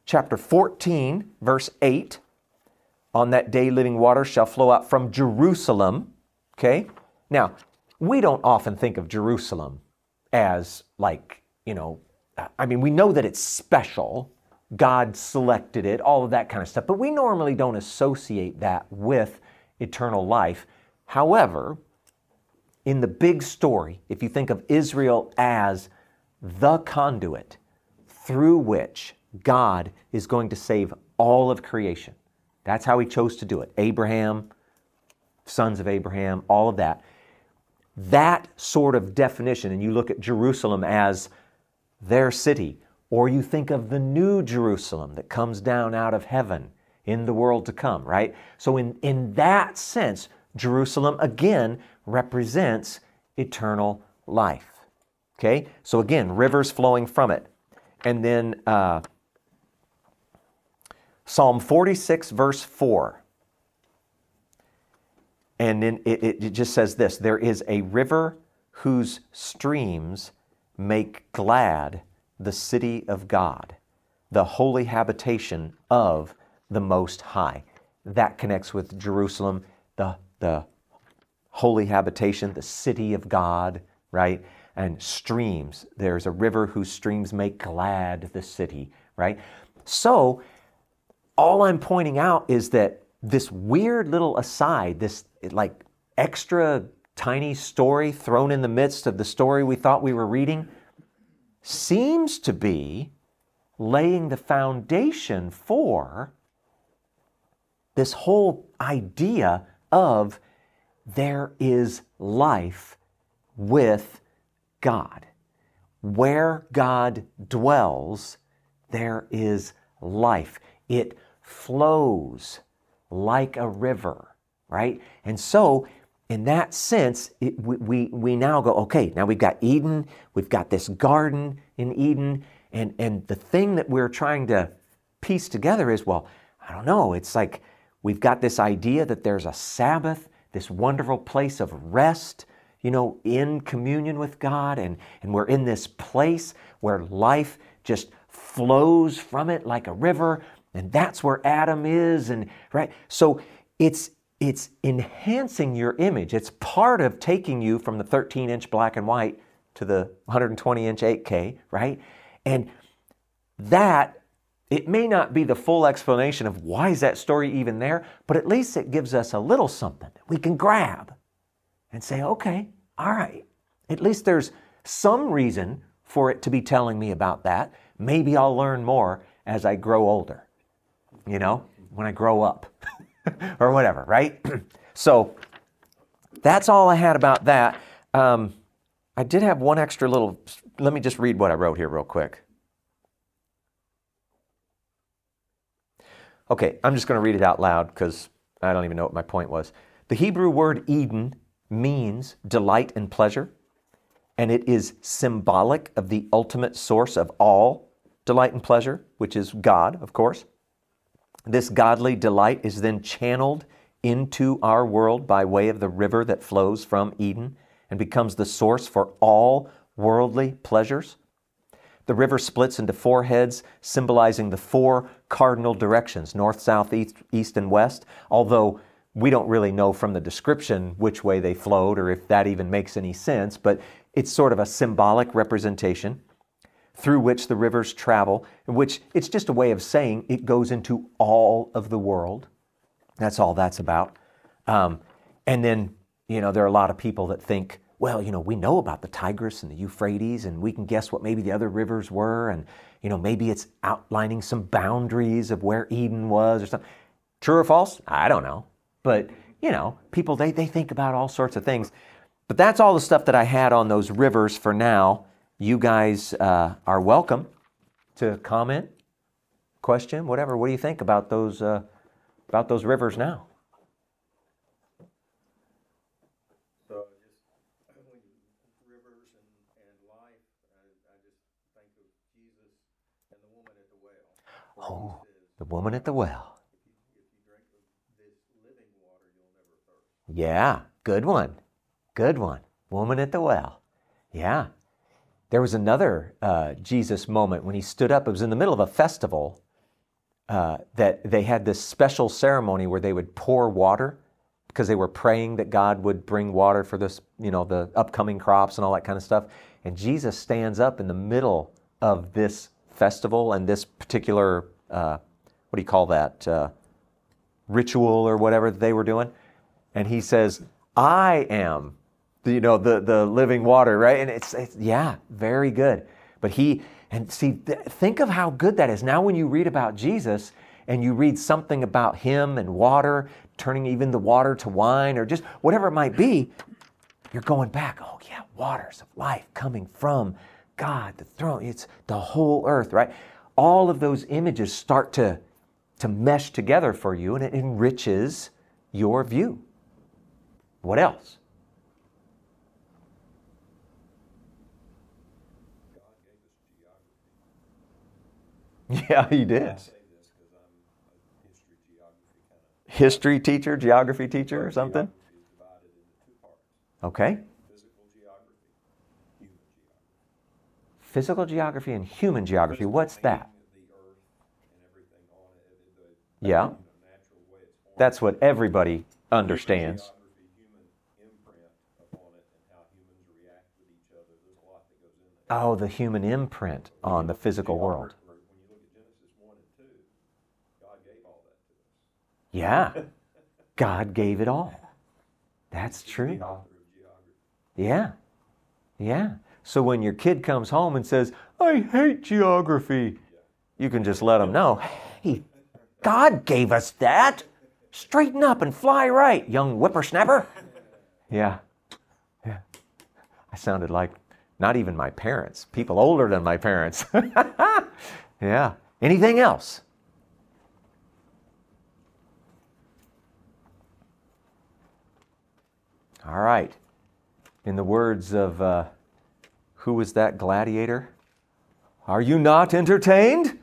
chapter 14, verse 8. On that day, living water shall flow out from Jerusalem. Okay? Now, we don't often think of Jerusalem as like, you know, I mean, we know that it's special. God selected it, all of that kind of stuff, but we normally don't associate that with eternal life. However, in the big story, if you think of Israel as the conduit through which God is going to save all of creation, that's how He chose to do it. Abraham, sons of Abraham, all of that that sort of definition, and you look at Jerusalem as their city, or you think of the new Jerusalem that comes down out of heaven in the world to come, right? So, in, in that sense, Jerusalem again represents eternal life. Okay? So, again, rivers flowing from it. And then uh, Psalm 46, verse 4. And then it, it just says this there is a river whose streams make glad the city of God, the holy habitation of the Most High. That connects with Jerusalem, the, the holy habitation, the city of God, right? And streams. There's a river whose streams make glad the city, right? So, all I'm pointing out is that this weird little aside, this like extra tiny story thrown in the midst of the story we thought we were reading, seems to be laying the foundation for this whole idea of there is life with God. Where God dwells, there is life. It flows like a river, right? And so, in that sense, it, we, we, we now go, okay, now we've got Eden, we've got this garden in Eden, and, and the thing that we're trying to piece together is, well, I don't know. It's like we've got this idea that there's a Sabbath, this wonderful place of rest, you know, in communion with God, and, and we're in this place where life just flows from it like a river, and that's where Adam is, and right? So it's it's enhancing your image. It's part of taking you from the 13 inch black and white to the 120 inch 8K, right? And that it may not be the full explanation of why is that story even there, but at least it gives us a little something we can grab and say, okay, all right. At least there's some reason for it to be telling me about that. Maybe I'll learn more as I grow older, you know, when I grow up or whatever, right? so that's all I had about that. Um, I did have one extra little, let me just read what I wrote here real quick. Okay, I'm just going to read it out loud because I don't even know what my point was. The Hebrew word Eden means delight and pleasure, and it is symbolic of the ultimate source of all delight and pleasure, which is God, of course. This godly delight is then channeled into our world by way of the river that flows from Eden and becomes the source for all worldly pleasures. The river splits into four heads, symbolizing the four cardinal directions north, south, east, east, and west. Although we don't really know from the description which way they flowed or if that even makes any sense, but it's sort of a symbolic representation through which the rivers travel, which it's just a way of saying it goes into all of the world. That's all that's about. Um, and then, you know, there are a lot of people that think, well, you know, we know about the Tigris and the Euphrates, and we can guess what maybe the other rivers were, and, you know, maybe it's outlining some boundaries of where Eden was or something. True or false? I don't know. But, you know, people, they, they think about all sorts of things. But that's all the stuff that I had on those rivers for now. You guys uh, are welcome to comment, question, whatever. What do you think about those, uh, about those rivers now? So just, rivers and, and life, I, I just think of Jesus and the woman at the well. Oh, the woman at the well. If you, if you drink of this living water, you'll never thirst. Yeah, good one. Good one. Woman at the well. Yeah. There was another uh, Jesus moment when he stood up. It was in the middle of a festival uh, that they had this special ceremony where they would pour water because they were praying that God would bring water for this, you know, the upcoming crops and all that kind of stuff. And Jesus stands up in the middle of this festival and this particular, uh, what do you call that, uh, ritual or whatever they were doing. And he says, I am, you know, the, the living water, right? And it's, it's, yeah, very good. But he, and see, th- think of how good that is. Now, when you read about Jesus and you read something about him and water, turning even the water to wine or just whatever it might be, you're going back, oh, yeah, waters of life coming from God, the throne. It's the whole earth, right? All of those images start to, to mesh together for you and it enriches your view. What else? God gave us geography. Yeah, he did. I say this because I'm a history, geography kind of. History teacher, geography teacher, or something? Geography is divided into two parts, Okay. physical geography, human geography. Physical geography and human geography. What's that? The earth and everything on it, the, the Yeah. you know, natural way it's formed. That's what everybody understands. Geography, human imprint upon it and how humans react with each other. There's a lot that goes in there. Oh, the human imprint on the physical world. When you look at Genesis 1 and 2, God gave all that to us. Yeah. God gave it all. That's true. The author of geography. Yeah. Yeah. So when your kid comes home and says, I hate geography, you can just let them know, hey, God gave us that. Straighten up and fly right, young whippersnapper. Yeah. Yeah. I sounded like not even my parents, people older than my parents. yeah. Anything else? All right. In the words of, uh, who was that gladiator? Are you not entertained?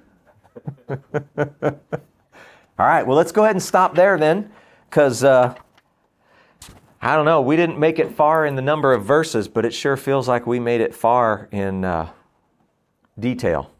All right, well, let's go ahead and stop there then, because uh, I don't know. We didn't make it far in the number of verses, but it sure feels like we made it far in uh, detail.